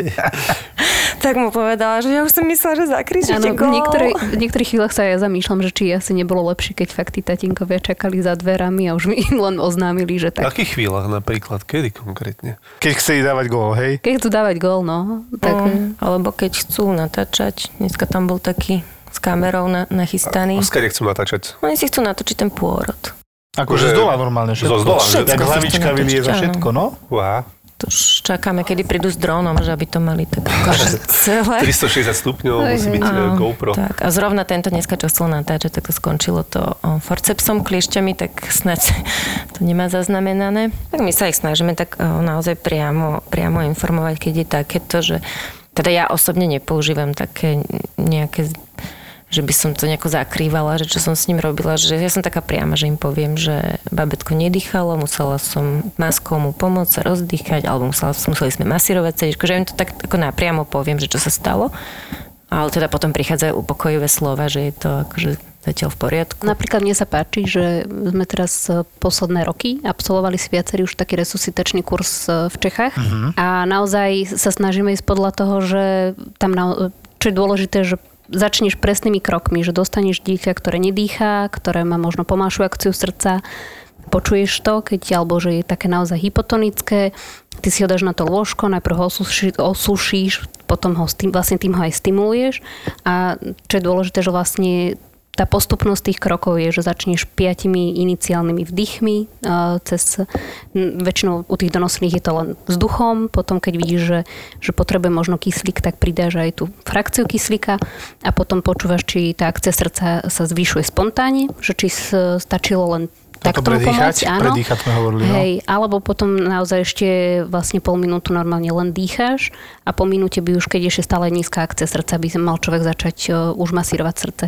tak mu povedala, že ja už som myslela, že zakričíte gól. V, v niektorých chvíľach sa ja zamýšľam, že či asi nebolo lepšie, keď fakt tí tatinkovia čakali za dverami a už mi im len oznámili, že tak. V akých chvíľach napríklad? Kedy konkrétne? Keď chceli dávať gól, hej? Keď chcú dávať gól, no. Tak... Um, alebo keď chcú natáčať. Dneska tam bol taký s kamerou na, nachystaný. A skade chcú natáčať? Oni si chcú natočiť ten pôrod. Akože z dola normálne všetko. Zo zdola, všetko. Tak hlavička vylie za všetko, no. Wow. Už čakáme, kedy prídu s drónom, že aby to mali tak akože celé. 360 stupňov musí byť a, GoPro. Tak, a zrovna tento dneska, čo chcel natáčať, tak to skončilo to forcepsom, kliešťami, tak snad to nemá zaznamenané. Tak my sa ich snažíme tak naozaj priamo, priamo informovať, keď je takéto, že teda ja osobne nepoužívam také nejaké že by som to nejako zakrývala, že čo som s ním robila, že ja som taká priama, že im poviem, že babetko nedýchalo, musela som maskou mu pomôcť sa rozdýchať, alebo musela, museli sme masírovať cedičko, že im to tak ako napriamo poviem, že čo sa stalo. Ale teda potom prichádzajú upokojivé slova, že je to akože zatiaľ v poriadku. Napríklad mne sa páči, že sme teraz posledné roky absolvovali si viacerý už taký resuscitačný kurz e, v Čechách uh-huh. a naozaj sa snažíme ísť podľa toho, že tam na, čo je dôležité, že začneš presnými krokmi, že dostaneš dieťa, ktoré nedýchá, ktoré má možno pomášu akciu srdca, počuješ to, keď, alebo že je také naozaj hypotonické, ty si ho dáš na to lôžko, najprv ho osuší, osušíš, potom ho vlastne tým ho aj stimuluješ. A čo je dôležité, že vlastne tá postupnosť tých krokov je, že začneš piatimi iniciálnymi vdychmi, cez, väčšinou u tých donosných je to len vzduchom, potom keď vidíš, že, že potrebuje možno kyslík, tak pridáš aj tú frakciu kyslíka a potom počúvaš, či tá akcia srdca sa zvyšuje spontánne, že či stačilo len takto predýchať, pomôcť, áno. predýchať sme hovorili, no. Hej, alebo potom naozaj ešte vlastne pol minútu normálne len dýcháš a po minúte by už, keď ešte stále nízka akcia srdca, by mal človek začať uh, už masírovať srdce.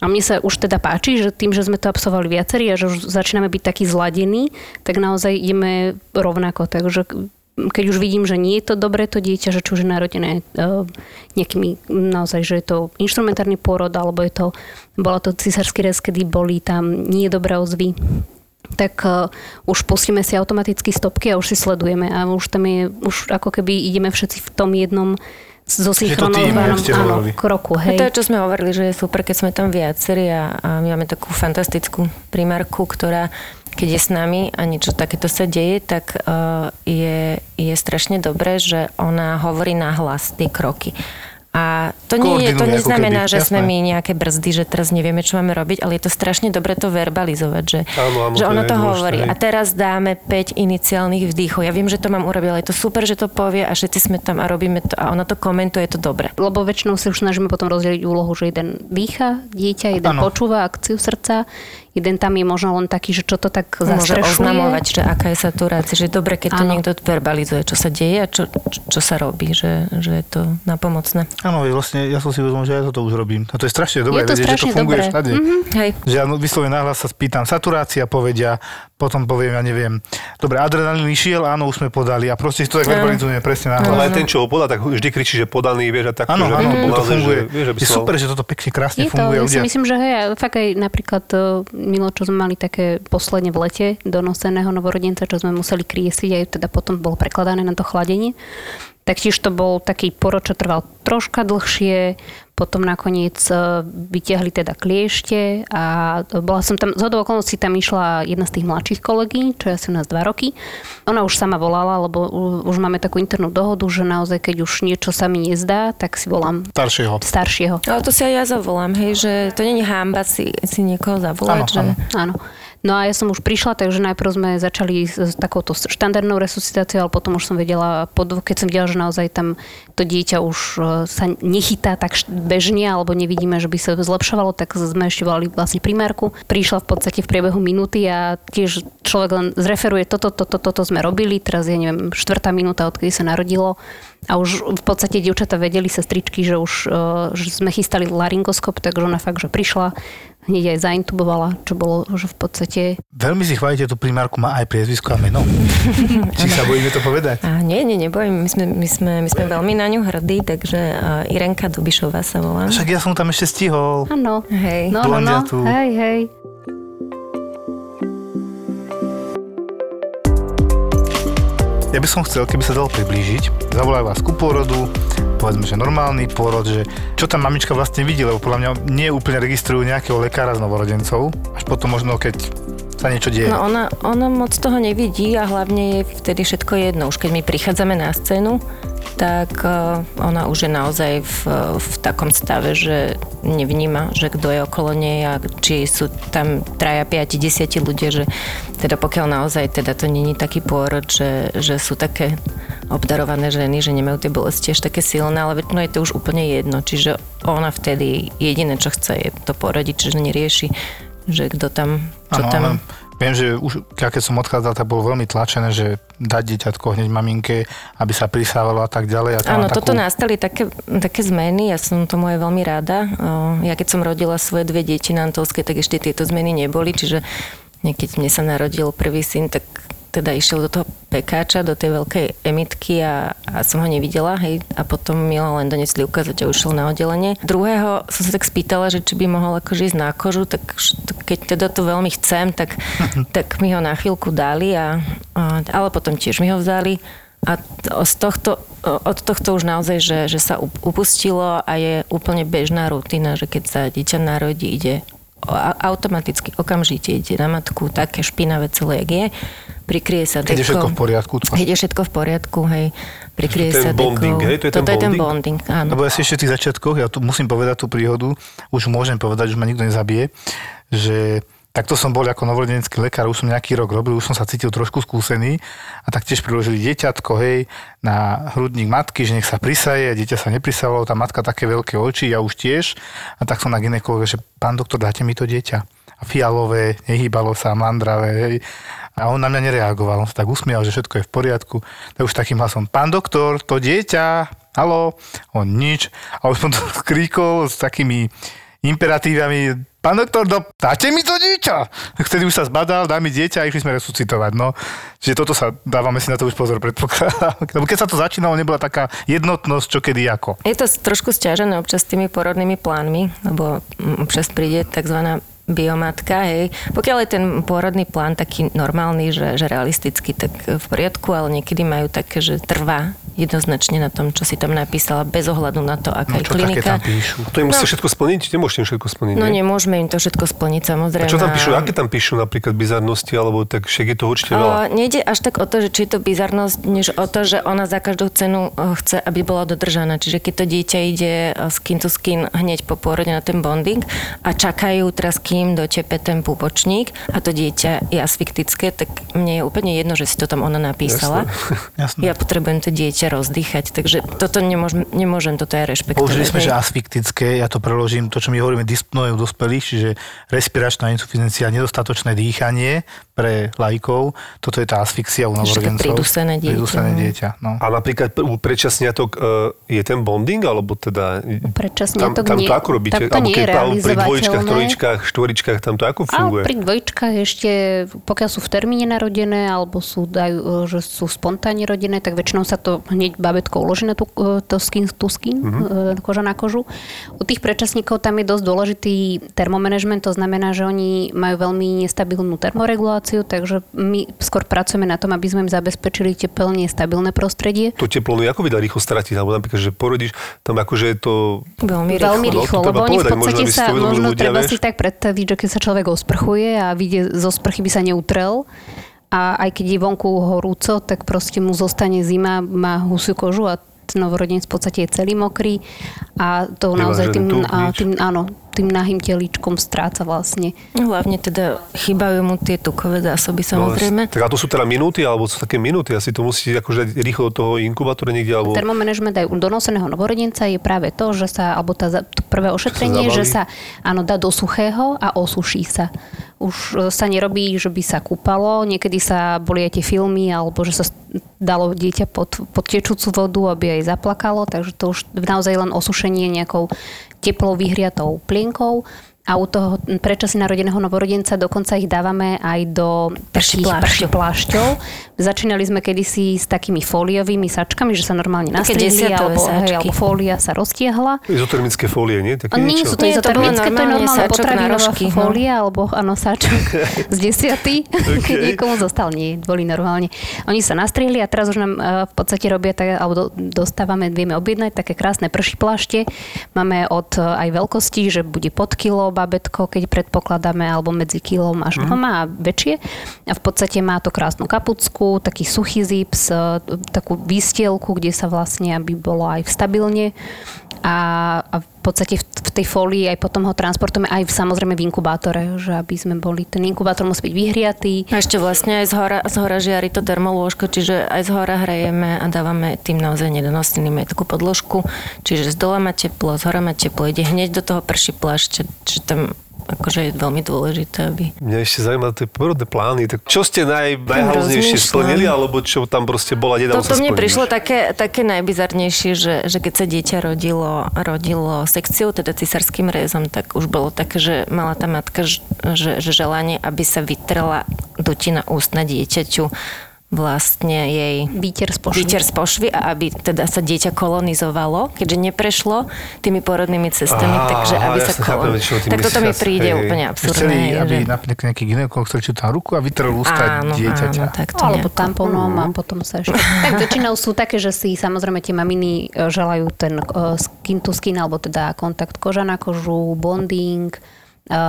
A mne sa už teda páči, že tým, že sme to absolvovali viacerí a že už začíname byť taký zladení, tak naozaj ideme rovnako. Takže keď už vidím, že nie je to dobré to dieťa, že či už je narodené uh, nejakými, naozaj, že je to instrumentárny pôrod, alebo je to, bola to cisársky rez, kedy boli tam nie dobré ozvy, tak uh, už pustíme si automaticky stopky a už si sledujeme a už tam je, už ako keby ideme všetci v tom jednom zosynchronovanom áno, kroku. Hej. A to je, čo sme hovorili, že je super, keď sme tam viacerí a, a my máme takú fantastickú primárku, ktorá keď je s nami a niečo takéto sa deje, tak uh, je, je strašne dobré, že ona hovorí nahlas tie kroky. A to, nie je, to neznamená, keby, že jasné. sme my nejaké brzdy, že teraz nevieme, čo máme robiť, ale je to strašne dobre to verbalizovať, že, áno, áno, že ono to hovorí. A teraz dáme 5 iniciálnych vdýchov. Ja viem, že to mám urobiť, ale je to super, že to povie a všetci sme tam a robíme to a ona to komentuje, je to dobre. Lebo väčšinou sa už snažíme potom rozdeliť úlohu, že jeden dýcha dieťa, jeden áno. počúva akciu srdca, Jeden tam je možno len taký, že čo to tak zastrešuje. Môže oznamovať, že aká je saturácia, že je dobre, keď to ano. niekto verbalizuje, čo sa deje a čo, čo, čo sa robí, že, že je to napomocné. Áno, vlastne ja som si uvedomil, že ja toto už robím. A to je strašne dobré, je to vedieť, že to funguje dobré. všade. Mm-hmm. Hej. Že ja vyslovene nahlas sa spýtam, saturácia povedia, potom poviem, ja neviem, dobre, adrenalín išiel, áno, už sme podali a proste si to tak verbalizujeme presne nahlas. Ale aj ten, čo ho podá, tak vždy kričí, že podaný, vieš, a tak. Áno, áno, to funguje. Že, vieš, je super, že toto pekne, krásne je funguje. To, ja si myslím, že hej, fakt aj napríklad Milo, čo sme mali také posledne v lete donoseného novorodenca, čo sme museli kriesiť, aj teda potom bolo prekladané na to chladenie. Taktiež to bol taký porod, čo trval troška dlhšie, potom nakoniec e, vytiahli teda kliešte a bola som tam, z okolností tam išla jedna z tých mladších kolegí, čo je asi u nás dva roky. Ona už sama volala, lebo už máme takú internú dohodu, že naozaj keď už niečo sa mi nezdá, tak si volám staršieho. staršieho. Ale to si aj ja zavolám, hej, že to není hámba si, si niekoho zavolať. Áno, že... áno. áno. No a ja som už prišla, takže najprv sme začali s takouto štandardnou resuscitáciou, ale potom už som vedela, keď som videla, že naozaj tam to dieťa už e, sa nechytá tak bežne, alebo nevidíme, že by sa zlepšovalo, tak sme ešte volali vlastne primárku. Prišla v podstate v priebehu minúty a tiež človek len zreferuje, toto, toto, toto sme robili, teraz je, neviem, štvrtá minúta, odkedy sa narodilo. A už v podstate dievčata vedeli, sestričky, že už e, že sme chystali laryngoskop, takže ona fakt, že prišla, hneď aj zaintubovala, čo bolo že v podstate... Veľmi si chválite tú primárku, má aj priezvisko a meno. Či sa bojíme to povedať? A nie, nie, nebojím. My sme, my, sme, my sme veľmi na ňu hrdí, takže uh, Irenka Dubišová sa volá. Však ja som tam ešte stihol. Áno. Hej. No, no, no. Hej, hej. Ja by som chcel, keby sa dal priblížiť, zavolajú vás ku pôrodu, povedzme, že normálny pôrod, že čo tam mamička vlastne vidí, lebo podľa mňa nie úplne registrujú nejakého lekára z novorodencov, až potom možno keď sa niečo deje. No ona, ona moc toho nevidí a hlavne je vtedy všetko jedno. Už keď my prichádzame na scénu, tak e, ona už je naozaj v, v takom stave, že nevníma, že kto je okolo nej a či sú tam traja, piati, desiati ľudia, že teda pokiaľ naozaj teda to není taký pôrod, že, že sú také obdarované ženy, že nemajú tie bolesti až také silné, ale no je to už úplne jedno. Čiže ona vtedy jediné, čo chce, je to porodiť, čiže nerieši, že kto tam, čo ano, tam... Ale Viem, že už keď som odchádzal, tak bolo veľmi tlačené, že dať dieťatko hneď maminke, aby sa prisávalo a tak ďalej. Áno, takú... toto nastali také, také zmeny, ja som tomu aj veľmi rada. Ja keď som rodila svoje dve deti na Antolskej, tak ešte tieto zmeny neboli, čiže keď mne sa narodil prvý syn, tak teda išiel do toho pekáča, do tej veľkej emitky a, a som ho nevidela, hej, a potom mi len donesli ukázať a ušiel na oddelenie. Druhého som sa tak spýtala, že či by mohol akože ísť na kožu, tak keď teda to veľmi chcem, tak, tak mi ho na chvíľku dali, a, a, ale potom tiež mi ho vzali. A z tohto, od tohto už naozaj, že, že sa upustilo a je úplne bežná rutina, že keď sa dieťa narodí, ide automaticky, okamžite ide na matku, také špinavé celé, jak je prikrie sa dekou. Keď je všetko v poriadku. Keď je všetko v poriadku, hej, prikrie sa. Bonding, hej? To je Toto ten je ten bonding, áno. Lebo ja si ešte v tých začiatkoch, ja tu musím povedať tú príhodu, už môžem povedať, že ma nikto nezabije, že Takto som bol ako novorodenecký lekár, už som nejaký rok robil, už som sa cítil trošku skúsený a taktiež priložili dieťatko, hej, na hrudník matky, že nech sa prisaje, dieťa sa neprisávalo, tá matka také veľké oči, ja už tiež. A tak som na ginekologa, že pán doktor, dáte mi to dieťa. a fialové, nehýbalo sa, mandravé, hej. A on na mňa nereagoval, on sa tak usmial, že všetko je v poriadku. Tak už takým hlasom, pán doktor, to dieťa, halo, on nič. A už som to skríkol s takými imperatívami, pán doktor, do, dáte mi to dieťa. Vtedy už sa zbadal, dá mi dieťa a išli sme resuscitovať. No. Čiže toto sa, dávame si na to už pozor, predpokladám. Keď sa to začínalo, nebola taká jednotnosť, čo kedy ako. Je to trošku stiažené občas tými porodnými plánmi, lebo občas príde tzv biomatka, hej. Pokiaľ je ten pôrodný plán taký normálny, že, že realistický, tak v poriadku, ale niekedy majú také, že trvá jednoznačne na tom, čo si tam napísala, bez ohľadu na to, aká No, je klinika. také tam píšu? To im musí všetko splniť? Nemôžete im všetko splniť, No nie? nemôžeme im to všetko splniť, samozrejme. A čo tam píšu? Aké tam píšu napríklad bizarnosti, alebo tak však je to určite veľa. Uh, nejde až tak o to, že či je to bizarnosť, než o to, že ona za každú cenu uh, chce, aby bola dodržaná. Čiže keď to dieťa ide uh, skin to skin hneď po pôrode na ten bonding a čakajú teraz, kým dotepe ten púpočník a to dieťa je asfiktické, tak mne je úplne jedno, že si to tam ona napísala. Jasné. Ja potrebujem to dieťa rozdýchať, takže toto nemôžem, nemôžem toto aj rešpektovať. Použili sme, že asfiktické, ja to preložím, to, čo my hovoríme dyspnoe u dospelých, čiže respiračná insuficiencia, nedostatočné dýchanie pre laikov, toto je tá asfixia u novorodencov. pridusené dieťa, Pridusené no. dieťa, no. A napríklad u predčasniatok e, je ten bonding, alebo teda... Predčasniatok tam, tam nie- to ako robíte? tam to nie je pri dvojčkách, trojičkách, štvoričkách, tam to ako A funguje? pri dvojčkách ešte, pokiaľ sú v termíne narodené, alebo sú, dajú, že sú spontánne rodené, tak väčšinou sa to hneď babetko uloží na tú, e, to skin to skin, mm-hmm. koža na kožu. U tých predčasníkov tam je dosť dôležitý termomanagement, to znamená, že oni majú veľmi nestabilnú termoreguláciu, takže my skôr pracujeme na tom, aby sme im zabezpečili teplne stabilné prostredie. To teplo, no ako vydá rýchlo stratiť? Alebo napríklad, že porodíš, tam akože je to... Veľmi rýchlo. Veľmi No, rýchlo, to lebo oni v možno, podstate si sa, možno ľudia, treba vieš. si tak predstaviť, že keď sa človek osprchuje a vyjde zo sprchy by sa neutrel, a aj keď je vonku horúco, tak proste mu zostane zima, má husiu kožu a novorodenec v podstate je celý mokrý. A to Nemá naozaj tým, a, tým, áno, tým nahým telíčkom stráca vlastne. No, Hlavne teda chýbajú mu tie tukové zásoby samozrejme. No, tak a to sú teda minúty, alebo sú také minúty? Asi to musí akože rýchlo do toho inkubátora niekde, alebo... Termomanagement aj u donoseného novorodenca je práve to, že sa, alebo tá, to prvé ošetrenie, zabalí. že sa áno, dá do suchého a osuší sa. Už e, sa nerobí, že by sa kúpalo, niekedy sa boli aj tie filmy, alebo že sa dalo dieťa pod, pod tečúcu vodu, aby aj zaplakalo, takže to už naozaj len osušenie nejakou teplou vyhriatou plienkou. A u toho predčasne narodeného novorodenca dokonca ich dávame aj do takých plášťov. prší plášťov. Začínali sme kedysi s takými fóliovými sačkami, že sa normálne desiatové alebo, hej, sáčky. alebo fólia sa roztiahla. Izotermické fólie, nie? Také nie niečo? sú to Nie, to izotermické, to je normálne normálne sáčok na potravinová no. fólia, alebo áno, sáčok z desiaty, keď niekomu zostal, nie, boli normálne. Oni sa nastrihli a teraz už nám eh, v podstate robia, tak, alebo do- dostávame, vieme objednať také krásne prší plášte. Máme od eh, aj veľkosti, že bude pod kilo babetko, keď predpokladáme, alebo medzi kilom až dvoma a väčšie. A v podstate má to krásnu kapucku, taký suchý zips, eh, takú výstielku, kde sa vlastne, aby bolo aj stabilne. A, a v podstate v, v tej fólii aj potom ho transportujeme aj v, samozrejme v inkubátore, že aby sme boli, ten inkubátor musí byť vyhriatý. A ešte vlastne aj z hora, z hora žiari to termolôžko, čiže aj z hora hrejeme a dávame tým naozaj nedonosným aj takú podložku. Čiže z dola má teplo, z hora má teplo, ide hneď do toho prší plášť, čiže tam akože je veľmi dôležité, aby... Mňa ešte zaujímajú tie porodné plány. Tak čo ste naj, Rozmýšľam. splnili, alebo čo tam proste bola, nedalo Toto mne prišlo také, také najbizarnejšie, že, že keď sa dieťa rodilo, rodilo sekciou, teda cisárským rezom, tak už bolo také, že mala tá matka ž- že, že želanie, aby sa vytrela dutina ústna dieťaťu vlastne jej Výter z pošvy. výter z pošvy a aby teda sa dieťa kolonizovalo, keďže neprešlo tými porodnými cestami, Á, takže aby sa chápem, kolonizovalo. čo tým Tak toto mi príde hej. úplne Chceli, absurdné. aby že... napríklad nejaký ginekolog strčil tam ruku a vytrel ústa Áno, dieťaťa. áno, tak to Alebo nejako. tamponom a potom sa ešte... tak väčšinou sú také, že si samozrejme tie maminy e, želajú ten e, skin to skin, alebo teda kontakt koža na kožu, bonding, e,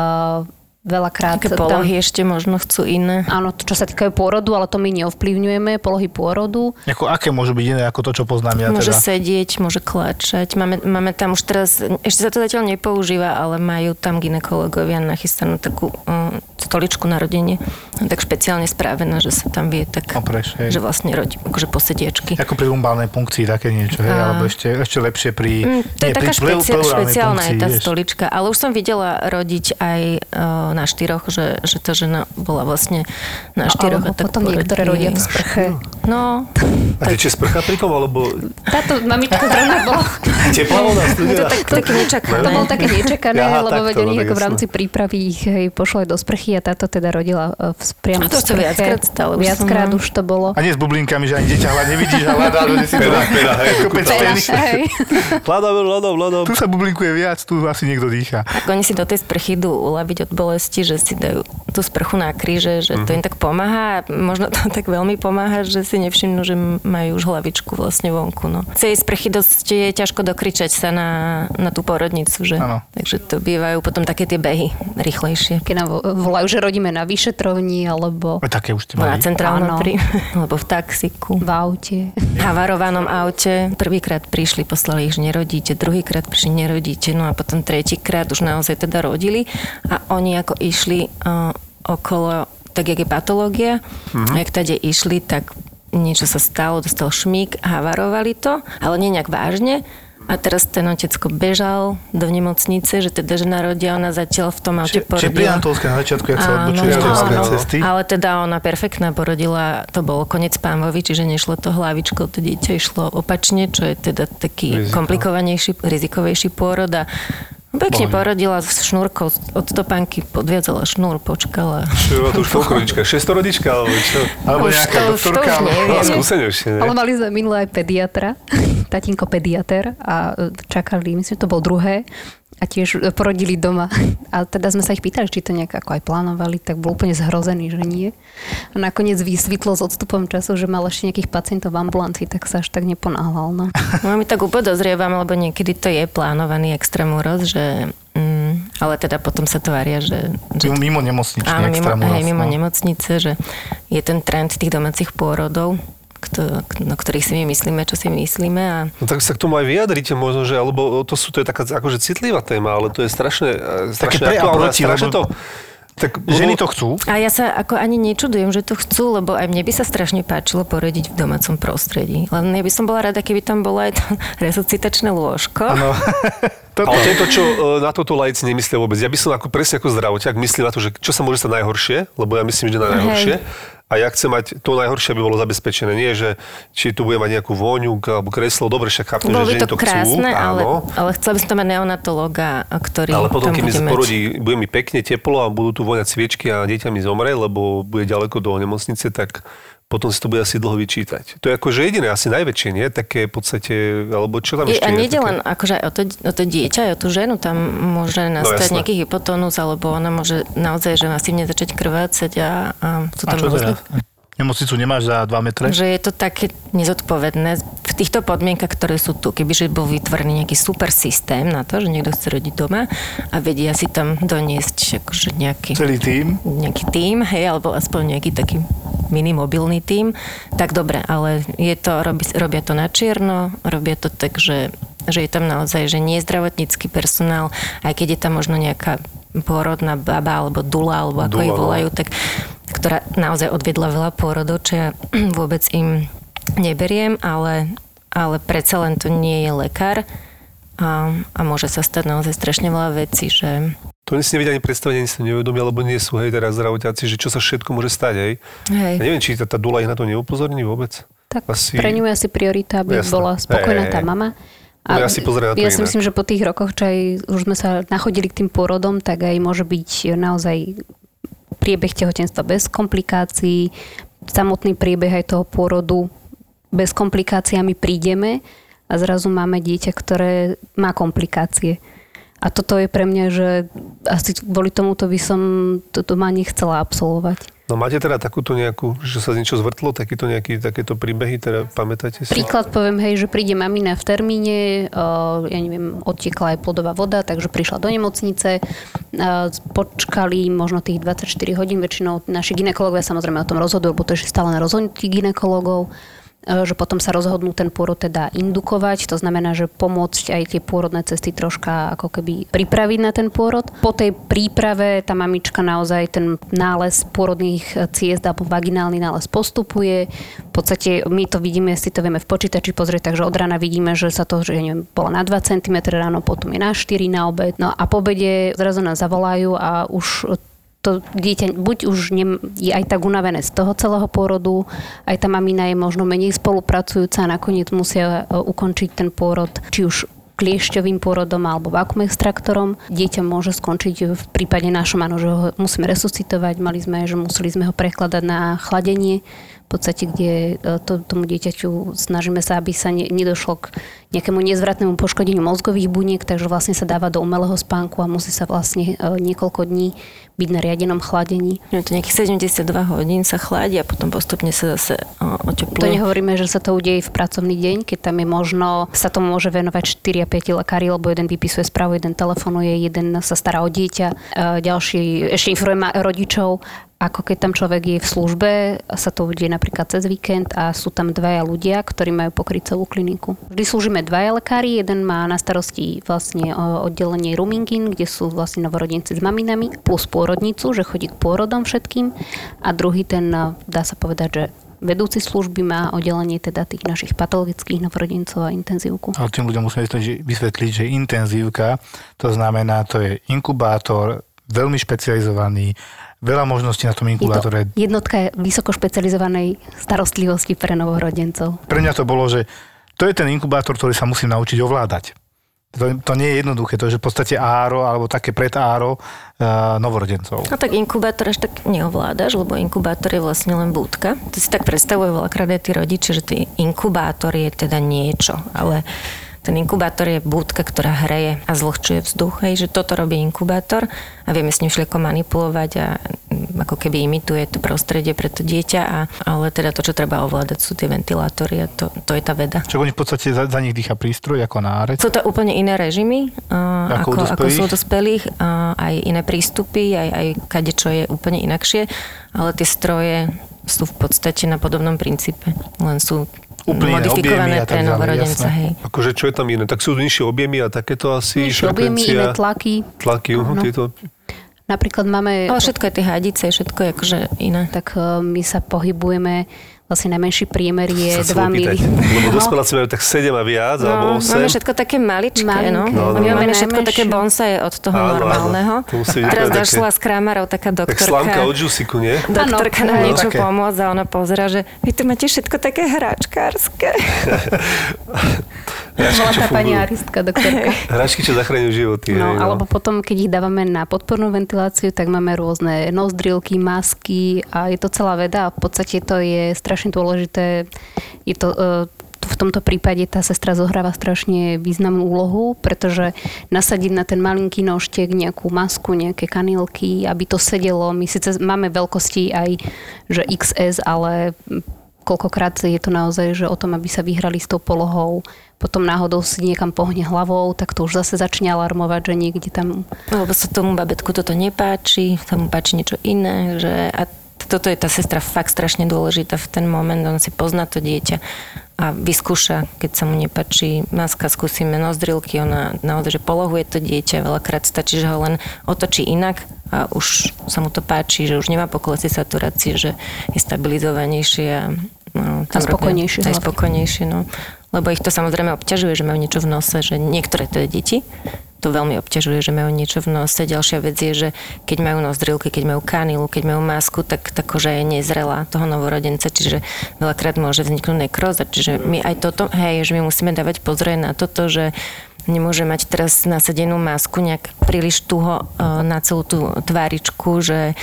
veľakrát... Také tam- polohy ešte možno chcú iné. Áno, to, čo sa týkajú pôrodu, ale to my neovplyvňujeme, polohy pôrodu. Ako, aké môžu byť iné ako to, čo poznám ja Môže teda? sedieť, môže klačať. Máme, máme tam už teraz, ešte sa to zatiaľ nepoužíva, ale majú tam ginekológovia nachystanú takú um, stoličku na rodenie. Tak špeciálne správená, že sa tam vie tak, Opreš, hej. že vlastne rodí, akože posediečky. Ako pri lumbálnej punkcii také niečo, hej? Á. Alebo ešte, ešte lepšie pri... Mm, to je nie, taká pleurálnej špeciálna je tá vieš. stolička, ale už som videla rodiť aj uh, na štyroch, že, že tá žena bola vlastne na štyroch. Alebo a tak potom niektoré rodia v sprche. No, A tie sprcha pri tom, alebo Táto mamička zrovna bola... teplá voda to tak, také nečakané. To bolo také nečakané, Aha, lebo oni no, ako v rámci prípravy ich hej, pošli do sprchy a táto teda rodila e, v, priamo A to v sprche. viackrát stalo, už Viackrát už to bolo. A nie s bublinkami, že ani dieťa hľad nevidíš a hľadá, že si Pera, pera, kopec. Hej. Hľadám, hľadám, hľadám. Tu sa bublinkuje viac, tu asi niekto dýcha. Tak oni si do tej sprchy idú uľaviť od bolesti, že si dajú tú sprchu na kríže, že to im tak pomáha a možno to tak veľmi pomáha, že si nevšimnú, že majú už hlavičku vlastne vonku. No. Z tej sprchy dosť je ťažko dokričať sa na, na tú porodnicu, že? Áno. Takže to bývajú potom také tie behy rýchlejšie. Keď nám vo- volajú, že rodíme na vyšetrovni alebo Veď také už ste No, na centrálnom pri, alebo v taxiku. v aute. V havarovanom aute. Prvýkrát prišli, poslali ich, že nerodíte, druhýkrát prišli, nerodíte, no a potom tretíkrát už naozaj teda rodili a oni ako išli uh, okolo, tak jak je patológia, Mhm. a jak tade išli, tak niečo sa stalo, dostal šmík, havarovali to, ale nie nejak vážne. A teraz ten otecko bežal do nemocnice, že teda žena rodia, ona zatiaľ v tom aute Čiže pri porodila. Antolskej na začiatku, jak sa odbočuje z svojej cesty. Ale teda ona perfektná porodila, to bol konec pánvovi, čiže nešlo to hlavičkou, to dieťa išlo opačne, čo je teda taký Riziko. komplikovanejší, rizikovejší pôrod a pekne porodila s šnúrkou od topánky, podviazala šnúr, počkala. Čo je to už koľko rodička? Šestorodička, alebo čo? Alebo Už nejaká to- už to doktorka. už neviem. No, skúsenejšie, ne? Ale mali sme minulé aj pediatra, tatínko pediater a e, čakali, myslím, že to bol druhé a tiež e, porodili doma. A teda sme sa ich pýtali, či to nejak ako aj plánovali, tak bol úplne zhrozený, že nie. A nakoniec vysvetlo s odstupom času, že mal ešte nejakých pacientov v ambulancii, tak sa až tak neponáhľal. No. No my tak upodozrievame, lebo niekedy to je plánovaný extrémúroz, že... Mm, ale teda potom sa tvária, že... že Mimo nemocničný Áno, mimo, hej, mimo no. nemocnice, že je ten trend tých domácich pôrodov, na ktorých si my myslíme, čo si myslíme a No tak sa k tomu aj vyjadrite možno, že, alebo to sú, to je taká akože citlivá téma, ale to je strašne, e, strašne a aktuálne, proti, strašne to... Tak, Ženy lebo- to chcú. A ja sa ako ani nečudujem, že to chcú, lebo aj mne by sa strašne páčilo porodiť v domácom prostredí. Len ja by som bola rada, keby tam bolo aj to resuscitačné lôžko. Áno. Toto. Ale to je to, čo e, na toto laici nemyslia vôbec. Ja by som ako, presne ako zdravotiak myslel na to, že čo sa môže stať najhoršie, lebo ja myslím, že na najhoršie. A ja chcem mať to najhoršie, aby bolo zabezpečené. Nie, že či tu bude mať nejakú vôňu alebo kreslo. Dobre, však chápem, Bolo že ženy to to chcú. krásne, ale, áno. ale chcela by som tam mať neonatológa, ktorý Ale potom, keď mi porodí, bude mi pekne teplo a budú tu voňať sviečky a dieťa mi zomre, lebo bude ďaleko do nemocnice, tak potom si to bude asi dlho vyčítať. To je akože jediné, asi najväčšie, nie? Také v podstate, alebo čo tam Je, ešte a je? nejde také? len akože aj o to, o to dieťa, aj o tú ženu, tam môže nastať jasné. nejaký hypotónus, alebo ona môže naozaj že masívne začať krvácať a, a sú A tam čo rôzne teraz? Nemocnicu nemáš za 2 metre? Že je to také nezodpovedné v týchto podmienkach, ktoré sú tu. Kebyže bol vytvorený nejaký super systém na to, že niekto chce rodiť doma a vedia si tam doniesť akože nejaký, Celý tým. nejaký tím, hej, alebo aspoň nejaký taký mini mobilný tím, tak dobre, ale je to, robí, robia to na čierno, robia to tak, že, že je tam naozaj, že nie je zdravotnícky personál, aj keď je tam možno nejaká pôrodná baba alebo dula, alebo ako Dula, ich no. volajú, tak ktorá naozaj odvedla veľa pôrodov, čo ja vôbec im neberiem, ale, ale predsa len to nie je lekár a, a môže sa stať naozaj strašne veľa vecí, že To oni si nevedia ani predstaviť, ani si to nevedomia, lebo nie sú hej teraz zdravotiaci, že čo sa všetko môže stať, hej. hej. Ja neviem, či tá, tá dula ich na to neupozorní vôbec. Tak Asi- pre ňu je asi priorita, aby Jasné. bola spokojná Hej, tá hej. mama. No ja si pozerám na to ja si inak. myslím, že po tých rokoch, čo aj už sme sa nachodili k tým pôrodom, tak aj môže byť naozaj priebeh tehotenstva bez komplikácií, samotný priebeh aj toho pôrodu bez komplikácií a my prídeme a zrazu máme dieťa, ktoré má komplikácie. A toto je pre mňa, že asi kvôli tomuto by som toto ma nechcela absolvovať. No máte teda takúto nejakú, že sa niečo zvrtlo, takýto nejaký, takéto príbehy, teda pamätáte si? Príklad poviem, hej, že príde mamina v termíne, uh, ja neviem, odtiekla aj plodová voda, takže prišla do nemocnice, uh, počkali možno tých 24 hodín, väčšinou naši ginekológovia samozrejme o tom rozhodujú, lebo to je stále na rozhodnutí ginekológov, že potom sa rozhodnú ten pôrod teda indukovať, to znamená, že pomôcť aj tie pôrodné cesty troška ako keby pripraviť na ten pôrod. Po tej príprave tá mamička naozaj ten nález pôrodných ciest alebo vaginálny nález postupuje. V podstate my to vidíme, si to vieme v počítači pozrieť, takže od rána vidíme, že sa to, že ja neviem, bola na 2 cm ráno, potom je na 4 na obed. No a po obede zrazu nás zavolajú a už to dieťa buď už ne, je aj tak unavené z toho celého pôrodu, aj tá mamina je možno menej spolupracujúca a nakoniec musia e, ukončiť ten pôrod, či už kliešťovým pôrodom alebo vakuum extraktorom. Dieťa môže skončiť v prípade našom, áno, že ho musíme resuscitovať. Mali sme, že museli sme ho prekladať na chladenie, v podstate, kde e, to, tomu dieťaťu snažíme sa, aby sa ne, nedošlo k nejakému nezvratnému poškodeniu mozgových buniek, takže vlastne sa dáva do umelého spánku a musí sa vlastne e, niekoľko dní byť na riadenom chladení. Je to nejakých 72 hodín sa chladí a potom postupne sa zase e, otepluje. To nehovoríme, že sa to udeje v pracovný deň, keď tam je možno, sa tomu môže venovať 4 a 5 lekári, lebo jeden vypisuje správu, jeden telefonuje, jeden sa stará o dieťa, ďalší ešte informuje rodičov ako keď tam človek je v službe, sa to udeje napríklad cez víkend a sú tam dvaja ľudia, ktorí majú pokryť celú kliniku. Vždy slúžime dvaja lekári, jeden má na starosti vlastne oddelenie Rumingin, kde sú vlastne novorodenci s maminami, plus pôrodnicu, že chodí k pôrodom všetkým a druhý ten, dá sa povedať, že vedúci služby má oddelenie teda tých našich patologických novorodencov a intenzívku. Ale tým ľuďom musíme vysvetliť, že intenzívka, to znamená, to je inkubátor, veľmi špecializovaný, veľa možností na tom inkubátore. Je to jednotka vysoko špecializovanej starostlivosti pre novorodencov. Pre mňa to bolo, že to je ten inkubátor, ktorý sa musím naučiť ovládať. To, to nie je jednoduché, to je v podstate áro alebo také pred áro uh, novorodencov. No tak inkubátor až tak neovládaš, lebo inkubátor je vlastne len búdka. To si tak predstavujú veľakrát aj tí rodiči, že ten inkubátor je teda niečo, ale ten inkubátor je budka, ktorá hreje a zlhčuje vzduch, hej, že toto robí inkubátor a vieme s ním všelijako manipulovať a mm, ako keby imituje to prostredie pre to dieťa, a, ale teda to, čo treba ovládať, sú tie ventilátory a to, to je tá veda. Čo oni v podstate za, za nich dýcha prístroj ako nárec? Sú to úplne iné režimy, uh, ako, ako, ako sú to spelých, uh, aj iné prístupy, aj, aj kade čo je úplne inakšie, ale tie stroje sú v podstate na podobnom princípe, len sú úplne modifikované pre novorodenca. Hej. Akože čo je tam iné? Tak sú nižšie objemy a takéto asi Nižšie objemy, iné tlaky. Tlaky, uh, tieto Napríklad máme... Ale všetko je tie hadice, všetko je akože iné. Tak uh, my sa pohybujeme vlastne najmenší priemer je 2 mili. Lebo dospeláci majú tak 7 a viac, no, alebo 8. Máme všetko také maličké, Malinké. no. no, no. My máme všetko také bonsaje od toho áno, normálneho. Áno. Teraz došla z krámarov taká doktorka. Tak slamka od žusiku, nie? Doktorka nám niečo pomôcť a ona pozera, že vy tu máte všetko také hračkárske. Bola tá pani aristka, doktorka. Hračky, čo zachraňujú životy. No, no, alebo potom, keď ich dávame na podpornú ventiláciu, tak máme rôzne nozdrilky, masky a je to celá veda a v podstate to je strašne strašne dôležité. Je to, e, v tomto prípade tá sestra zohráva strašne významnú úlohu, pretože nasadiť na ten malinký nožtek nejakú masku, nejaké kanilky, aby to sedelo. My síce máme veľkosti aj, že XS, ale koľkokrát je to naozaj, že o tom, aby sa vyhrali s tou polohou, potom náhodou si niekam pohne hlavou, tak to už zase začne alarmovať, že niekde tam... Lebo sa tomu babetku toto nepáči, sa mu páči niečo iné, že a toto je tá sestra fakt strašne dôležitá v ten moment, on si pozná to dieťa a vyskúša, keď sa mu nepačí maska, skúsime nozdrilky, ona naozaj, že polohuje to dieťa, veľakrát stačí, že ho len otočí inak a už sa mu to páči, že už nemá poklesy saturácie, že je stabilizovanejšie a no, a spokojnejšie. Aj spokojnejšie, no. Lebo ich to samozrejme obťažuje, že majú niečo v nose, že niektoré teda deti to veľmi obťažuje, že majú niečo v nose. Ďalšia vec je, že keď majú nozdrilky, keď majú kanilu, keď majú masku, tak tá koža je nezrelá toho novorodenca, čiže veľakrát môže vzniknúť nekroza. Čiže my aj toto, hej, že my musíme dávať pozor na toto, že nemôže mať teraz nasadenú masku nejak príliš tuho e, na celú tú tváričku, že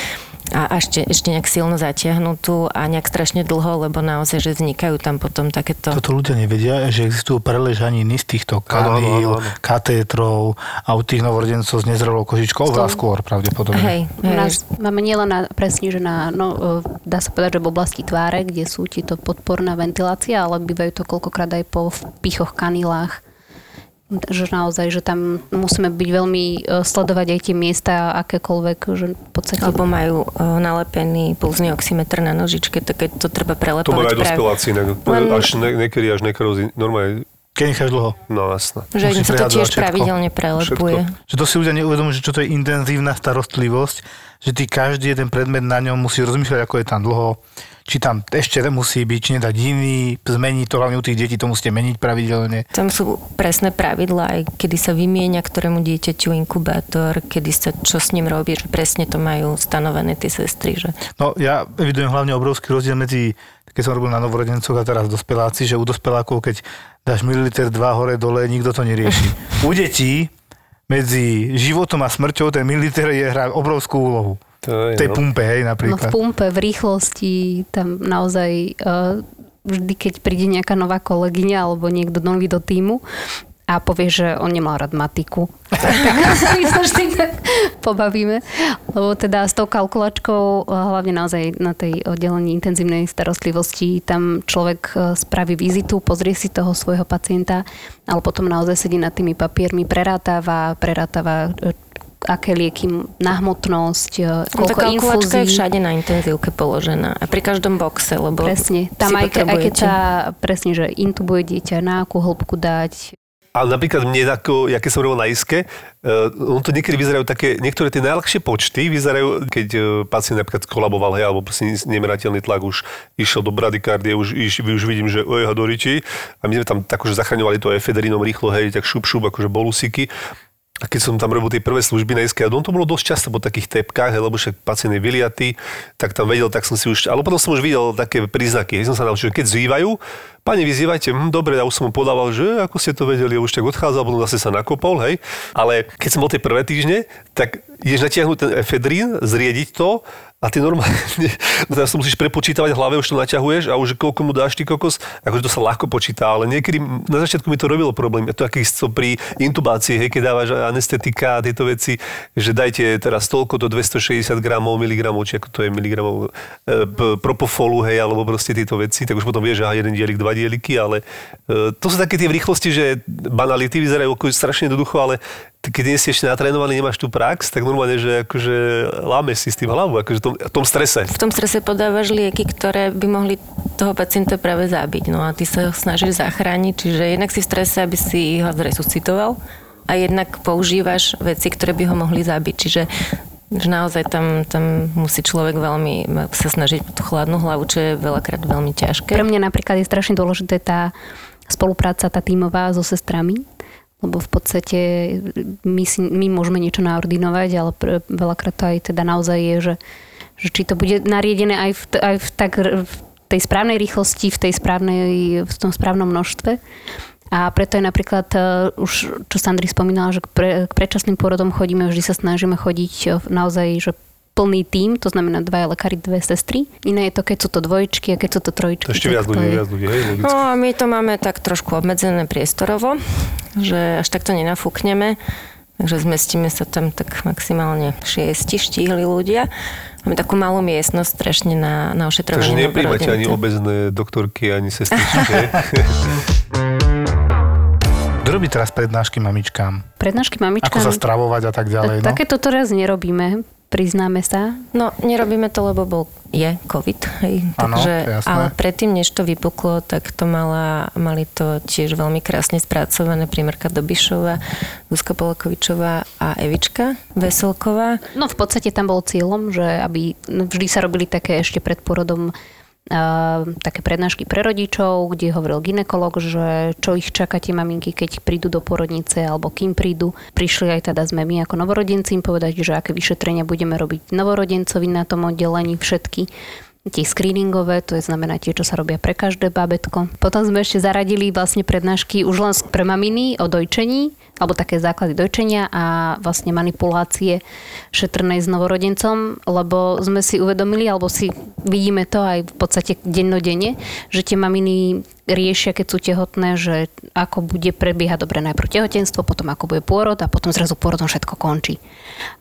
a ešte, ešte nejak silno zatiahnutú a nejak strašne dlho, lebo naozaj, že vznikajú tam potom takéto... Toto ľudia nevedia, že existujú preležaniny z týchto kaníl, katétrov a u tých novorodencov s nezrelou kožičkou oveľa skôr pravdepodobne. Hej, hej. Nás, máme nielen na, presne, že na, no, e, dá sa povedať, že v oblasti tváre, kde sú ti to podporná ventilácia, ale bývajú to koľkokrát aj po pichoch, kanilách že naozaj, že tam musíme byť veľmi e, sledovať aj tie miesta akékoľvek, že v podstate... Alebo majú uh, nalepený pulzný oximetr na nožičke, tak keď to treba prelepovať. To majú aj dospeláci, ne, Len... až ne, niekedy až nekrozy, normálne keď necháš dlho. No, jasné. Že im sa to tiež všetko. pravidelne prelepuje. Všetko. Že to si ľudia neuvedomujú, že čo to je intenzívna starostlivosť, že ty každý jeden predmet na ňom musí rozmýšľať, ako je tam dlho, či tam ešte musí byť, či nedať iný, zmeniť to, hlavne u tých detí to musíte meniť pravidelne. Tam sú presné pravidlá, aj kedy sa vymienia ktorému dieťaťu inkubátor, kedy sa čo s ním robí, že presne to majú stanovené tie sestry. Že... No ja evidujem hlavne obrovský rozdiel medzi keď som robil na novorodencoch a teraz dospeláci, že u dospelákov, keď dáš mililiter 2 hore dole, nikto to nerieši. U detí medzi životom a smrťou ten mililiter je hrá obrovskú úlohu. To je, v tej no. pumpe, hej, napríklad. No v pumpe, v rýchlosti, tam naozaj uh, vždy, keď príde nejaká nová kolegyňa alebo niekto nový do týmu, a povie, že on nemal rád matiku. tak sa vždy tak pobavíme. Lebo teda s tou kalkulačkou, hlavne naozaj na tej oddelení intenzívnej starostlivosti, tam človek e, spraví vizitu, pozrie si toho svojho pacienta, ale potom naozaj sedí nad tými papiermi, prerátava, prerátava e, aké lieky na hmotnosť, e, koľko infúzií. je všade na intenzívke položená. A pri každom boxe, lebo Presne. Tam aj, aj keď sa presne, že intubuje dieťa, na akú hĺbku dať, ale napríklad mne, ako, ja keď som robil na iske, uh, on to niekedy vyzerajú také, niektoré tie najľahšie počty vyzerajú, keď uh, pacient napríklad kolaboval, hej, alebo proste nemerateľný tlak už išiel do bradykardie, už, iš, už vidím, že ojeha do riči. A my sme tam tak už zachraňovali to efedrinom rýchlo, hej, tak šup, šup, akože bolusiky. A keď som tam robil tie prvé služby na SK, on to bolo dosť často po takých tepkách, lebo však pacient je vyliatý, tak tam vedel, tak som si už, ale potom som už videl také príznaky, hej, som sa naučil, keď zývajú, pani vyzývajte, hm, dobre, ja už som mu podával, že ako ste to vedeli, už tak odchádzal, potom zase sa nakopol, hej. Ale keď som bol tie prvé týždne, tak ideš natiahnuť ten efedrín, zriediť to a ty normálne, no teraz to musíš prepočítavať v hlave, už to naťahuješ a už koľko mu dáš ty kokos, akože to sa ľahko počíta, ale niekedy na začiatku mi to robilo problém. Je to takisto pri intubácii, hej, keď dávaš anestetika a tieto veci, že dajte teraz toľko do 260 gramov, miligramov, či ako to je miligramov e, propofolu, hej, alebo proste tieto veci, tak už potom vieš, že jeden dielik, dva dieliky, ale e, to sú také tie v rýchlosti, že banality vyzerajú ako strašne jednoducho, ale keď nie si ešte natrénovaný, nemáš tú prax, tak normálne, že akože lámeš si s tým hlavu, akože tom, v tom strese. V tom strese podávaš lieky, ktoré by mohli toho pacienta práve zabiť. No a ty sa ho snažíš zachrániť, čiže jednak si v strese, aby si ho zresuscitoval a jednak používaš veci, ktoré by ho mohli zabiť. Čiže že naozaj tam, tam musí človek veľmi sa snažiť tú chladnú hlavu, čo je veľakrát veľmi ťažké. Pre mňa napríklad je strašne dôležité tá spolupráca, tá tímová so sestrami, lebo v podstate my, si, my môžeme niečo naordinovať, ale pre, veľakrát to aj teda naozaj je, že, že či to bude nariedené aj v, aj v, tak, v tej správnej rýchlosti, v tej správnej, v tom správnom množstve. A preto je napríklad, uh, už čo Sandri spomínala, že k, pre, k predčasným pôrodom chodíme, vždy sa snažíme chodiť uh, naozaj, že plný tím, to znamená dva lekári, dve sestry. Iné je to, keď sú to dvojčky a keď sú to trojičky. To ešte viac ľudí, viac ľudí, hej, logicky. No a my to máme tak trošku obmedzené priestorovo, že až takto nenafúkneme. Takže zmestíme sa tam tak maximálne šiesti štíhli ľudia. Máme takú malú miestnosť strašne na, na ošetrovanie. Takže nepríjmate ani obezné doktorky, ani sestričky. Kto robí teraz prednášky mamičkám? Prednášky mamičkám? Ako sa stravovať a tak ďalej? No? Takéto teraz nerobíme priznáme sa. No, nerobíme to, lebo bol, je COVID, hej. Ano, Takže, ale predtým, než to vypuklo, tak to mala, mali to tiež veľmi krásne spracované primárka Dobišová, Zuzka Polakovičová a Evička Veselková. No v podstate tam bol cieľom, že aby vždy sa robili také ešte pred porodom také prednášky pre rodičov, kde hovoril ginekolog, že čo ich čaká tie maminky, keď prídu do porodnice alebo kým prídu. Prišli aj teda sme my ako novorodenci im povedať, že aké vyšetrenia budeme robiť novorodencovi na tom oddelení všetky tie screeningové, to je znamená tie, čo sa robia pre každé bábetko. Potom sme ešte zaradili vlastne prednášky už len pre maminy o dojčení, alebo také základy dojčenia a vlastne manipulácie šetrnej s novorodencom, lebo sme si uvedomili, alebo si vidíme to aj v podstate dennodenne, že tie maminy riešia, keď sú tehotné, že ako bude prebiehať dobre najprv tehotenstvo, potom ako bude pôrod a potom zrazu pôrodom všetko končí.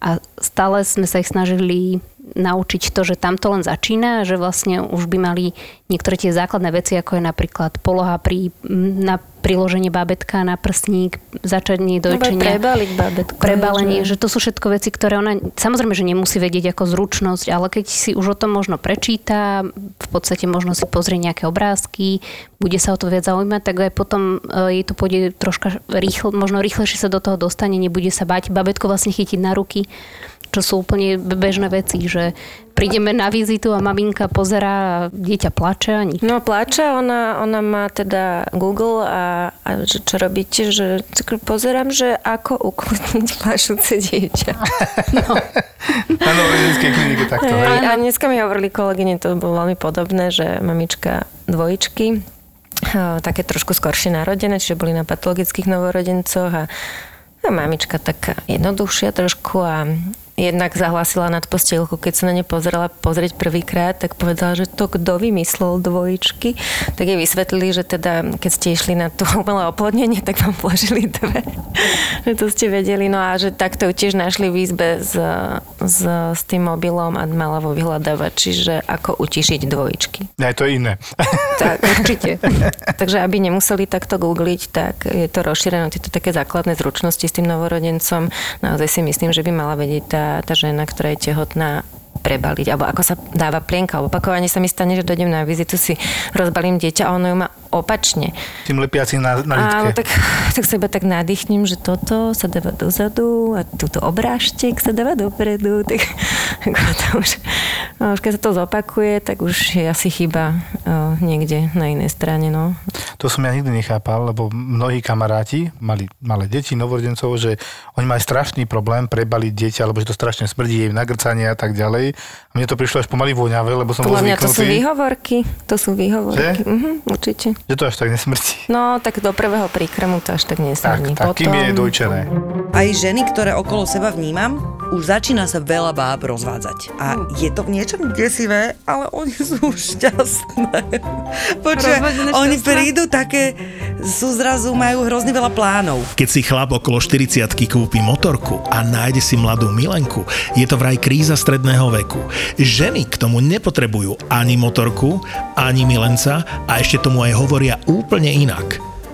A stále sme sa ich snažili naučiť to, že tam to len začína, že vlastne už by mali niektoré tie základné veci, ako je napríklad poloha pri, na priloženie bábetka na prstník, začanie dojčenia. Prebaliť bábetko. Prebalenie, že... že to sú všetko veci, ktoré ona samozrejme, že nemusí vedieť ako zručnosť, ale keď si už o tom možno prečíta, v podstate možno si pozrie nejaké obrázky, bude sa o to viac zaujímať, tak aj potom e, jej to pôjde troška rýchle, možno rýchlejšie sa do toho dostane, nebude sa bať, babetko vlastne chytiť na ruky čo sú úplne bežné veci, že prídeme na vizitu a maminka pozerá a dieťa plače a nič. No plače, ona, ona má teda Google a, a že čo robíte, že pozerám, že ako ukludniť plašúce dieťa. No. na novorodenskej klinike takto. Hej. A dneska mi hovorili kolegyne, to bolo veľmi podobné, že mamička dvojičky, také trošku skoršie narodené, čiže boli na patologických novorodencoch a a mamička taká jednoduchšia trošku a jednak zahlasila nad postielku, keď sa na ne pozrela pozrieť prvýkrát, tak povedala, že to kto vymyslel dvojičky, tak jej vysvetlili, že teda keď ste išli na to umelé oplodnenie, tak vám vložili dve. že to ste vedeli. No a že takto ju tiež našli v izbe s, s, s tým mobilom a mala vo vyhľadávači, že ako utišiť dvojičky. Aj to je iné. tak, určite. Takže aby nemuseli takto googliť, tak je to rozšírené, tieto také základné zručnosti s tým novorodencom. Naozaj si myslím, že by mala vedieť tá tá, žena, ktorá je tehotná, prebaliť, alebo ako sa dáva plienka. Opakovane sa mi stane, že dojdem na vizitu, si rozbalím dieťa a ono ju má opačne. Tým lepiacím na, na Áno, tak, tak sa iba tak nadýchnem, že toto sa dáva dozadu a túto obrážtek sa dáva dopredu. Tak, ako to už, no, už keď sa to zopakuje, tak už je asi chyba o, niekde na inej strane. No. To som ja nikdy nechápal, lebo mnohí kamaráti mali malé deti, novorodencov, že oni majú strašný problém prebaliť dieťa, lebo že to strašne smrdí jej nagrcanie a tak ďalej. A mne to prišlo až pomaly voňavé, lebo som Podľa bol mňa to sú výhovorky. To sú výhovorky. Mhm, určite. Že to až tak nesmrti. No, tak do prvého príkrmu to až tak nesmrdí. Tak, tak Potom... kým je dojčené. Aj ženy, ktoré okolo seba vnímam, už začína sa veľa báb rozvádzať. A je to v niečom desivé, ale oni sú šťastné. Počuaj, oni prídu také, sú zrazu, majú hrozne veľa plánov. Keď si chlap okolo 40 kúpi motorku a nájde si mladú milenku, je to vraj kríza stredného veku. Ženy k tomu nepotrebujú ani motorku, ani milenca a ešte tomu aj hovoria úplne inak.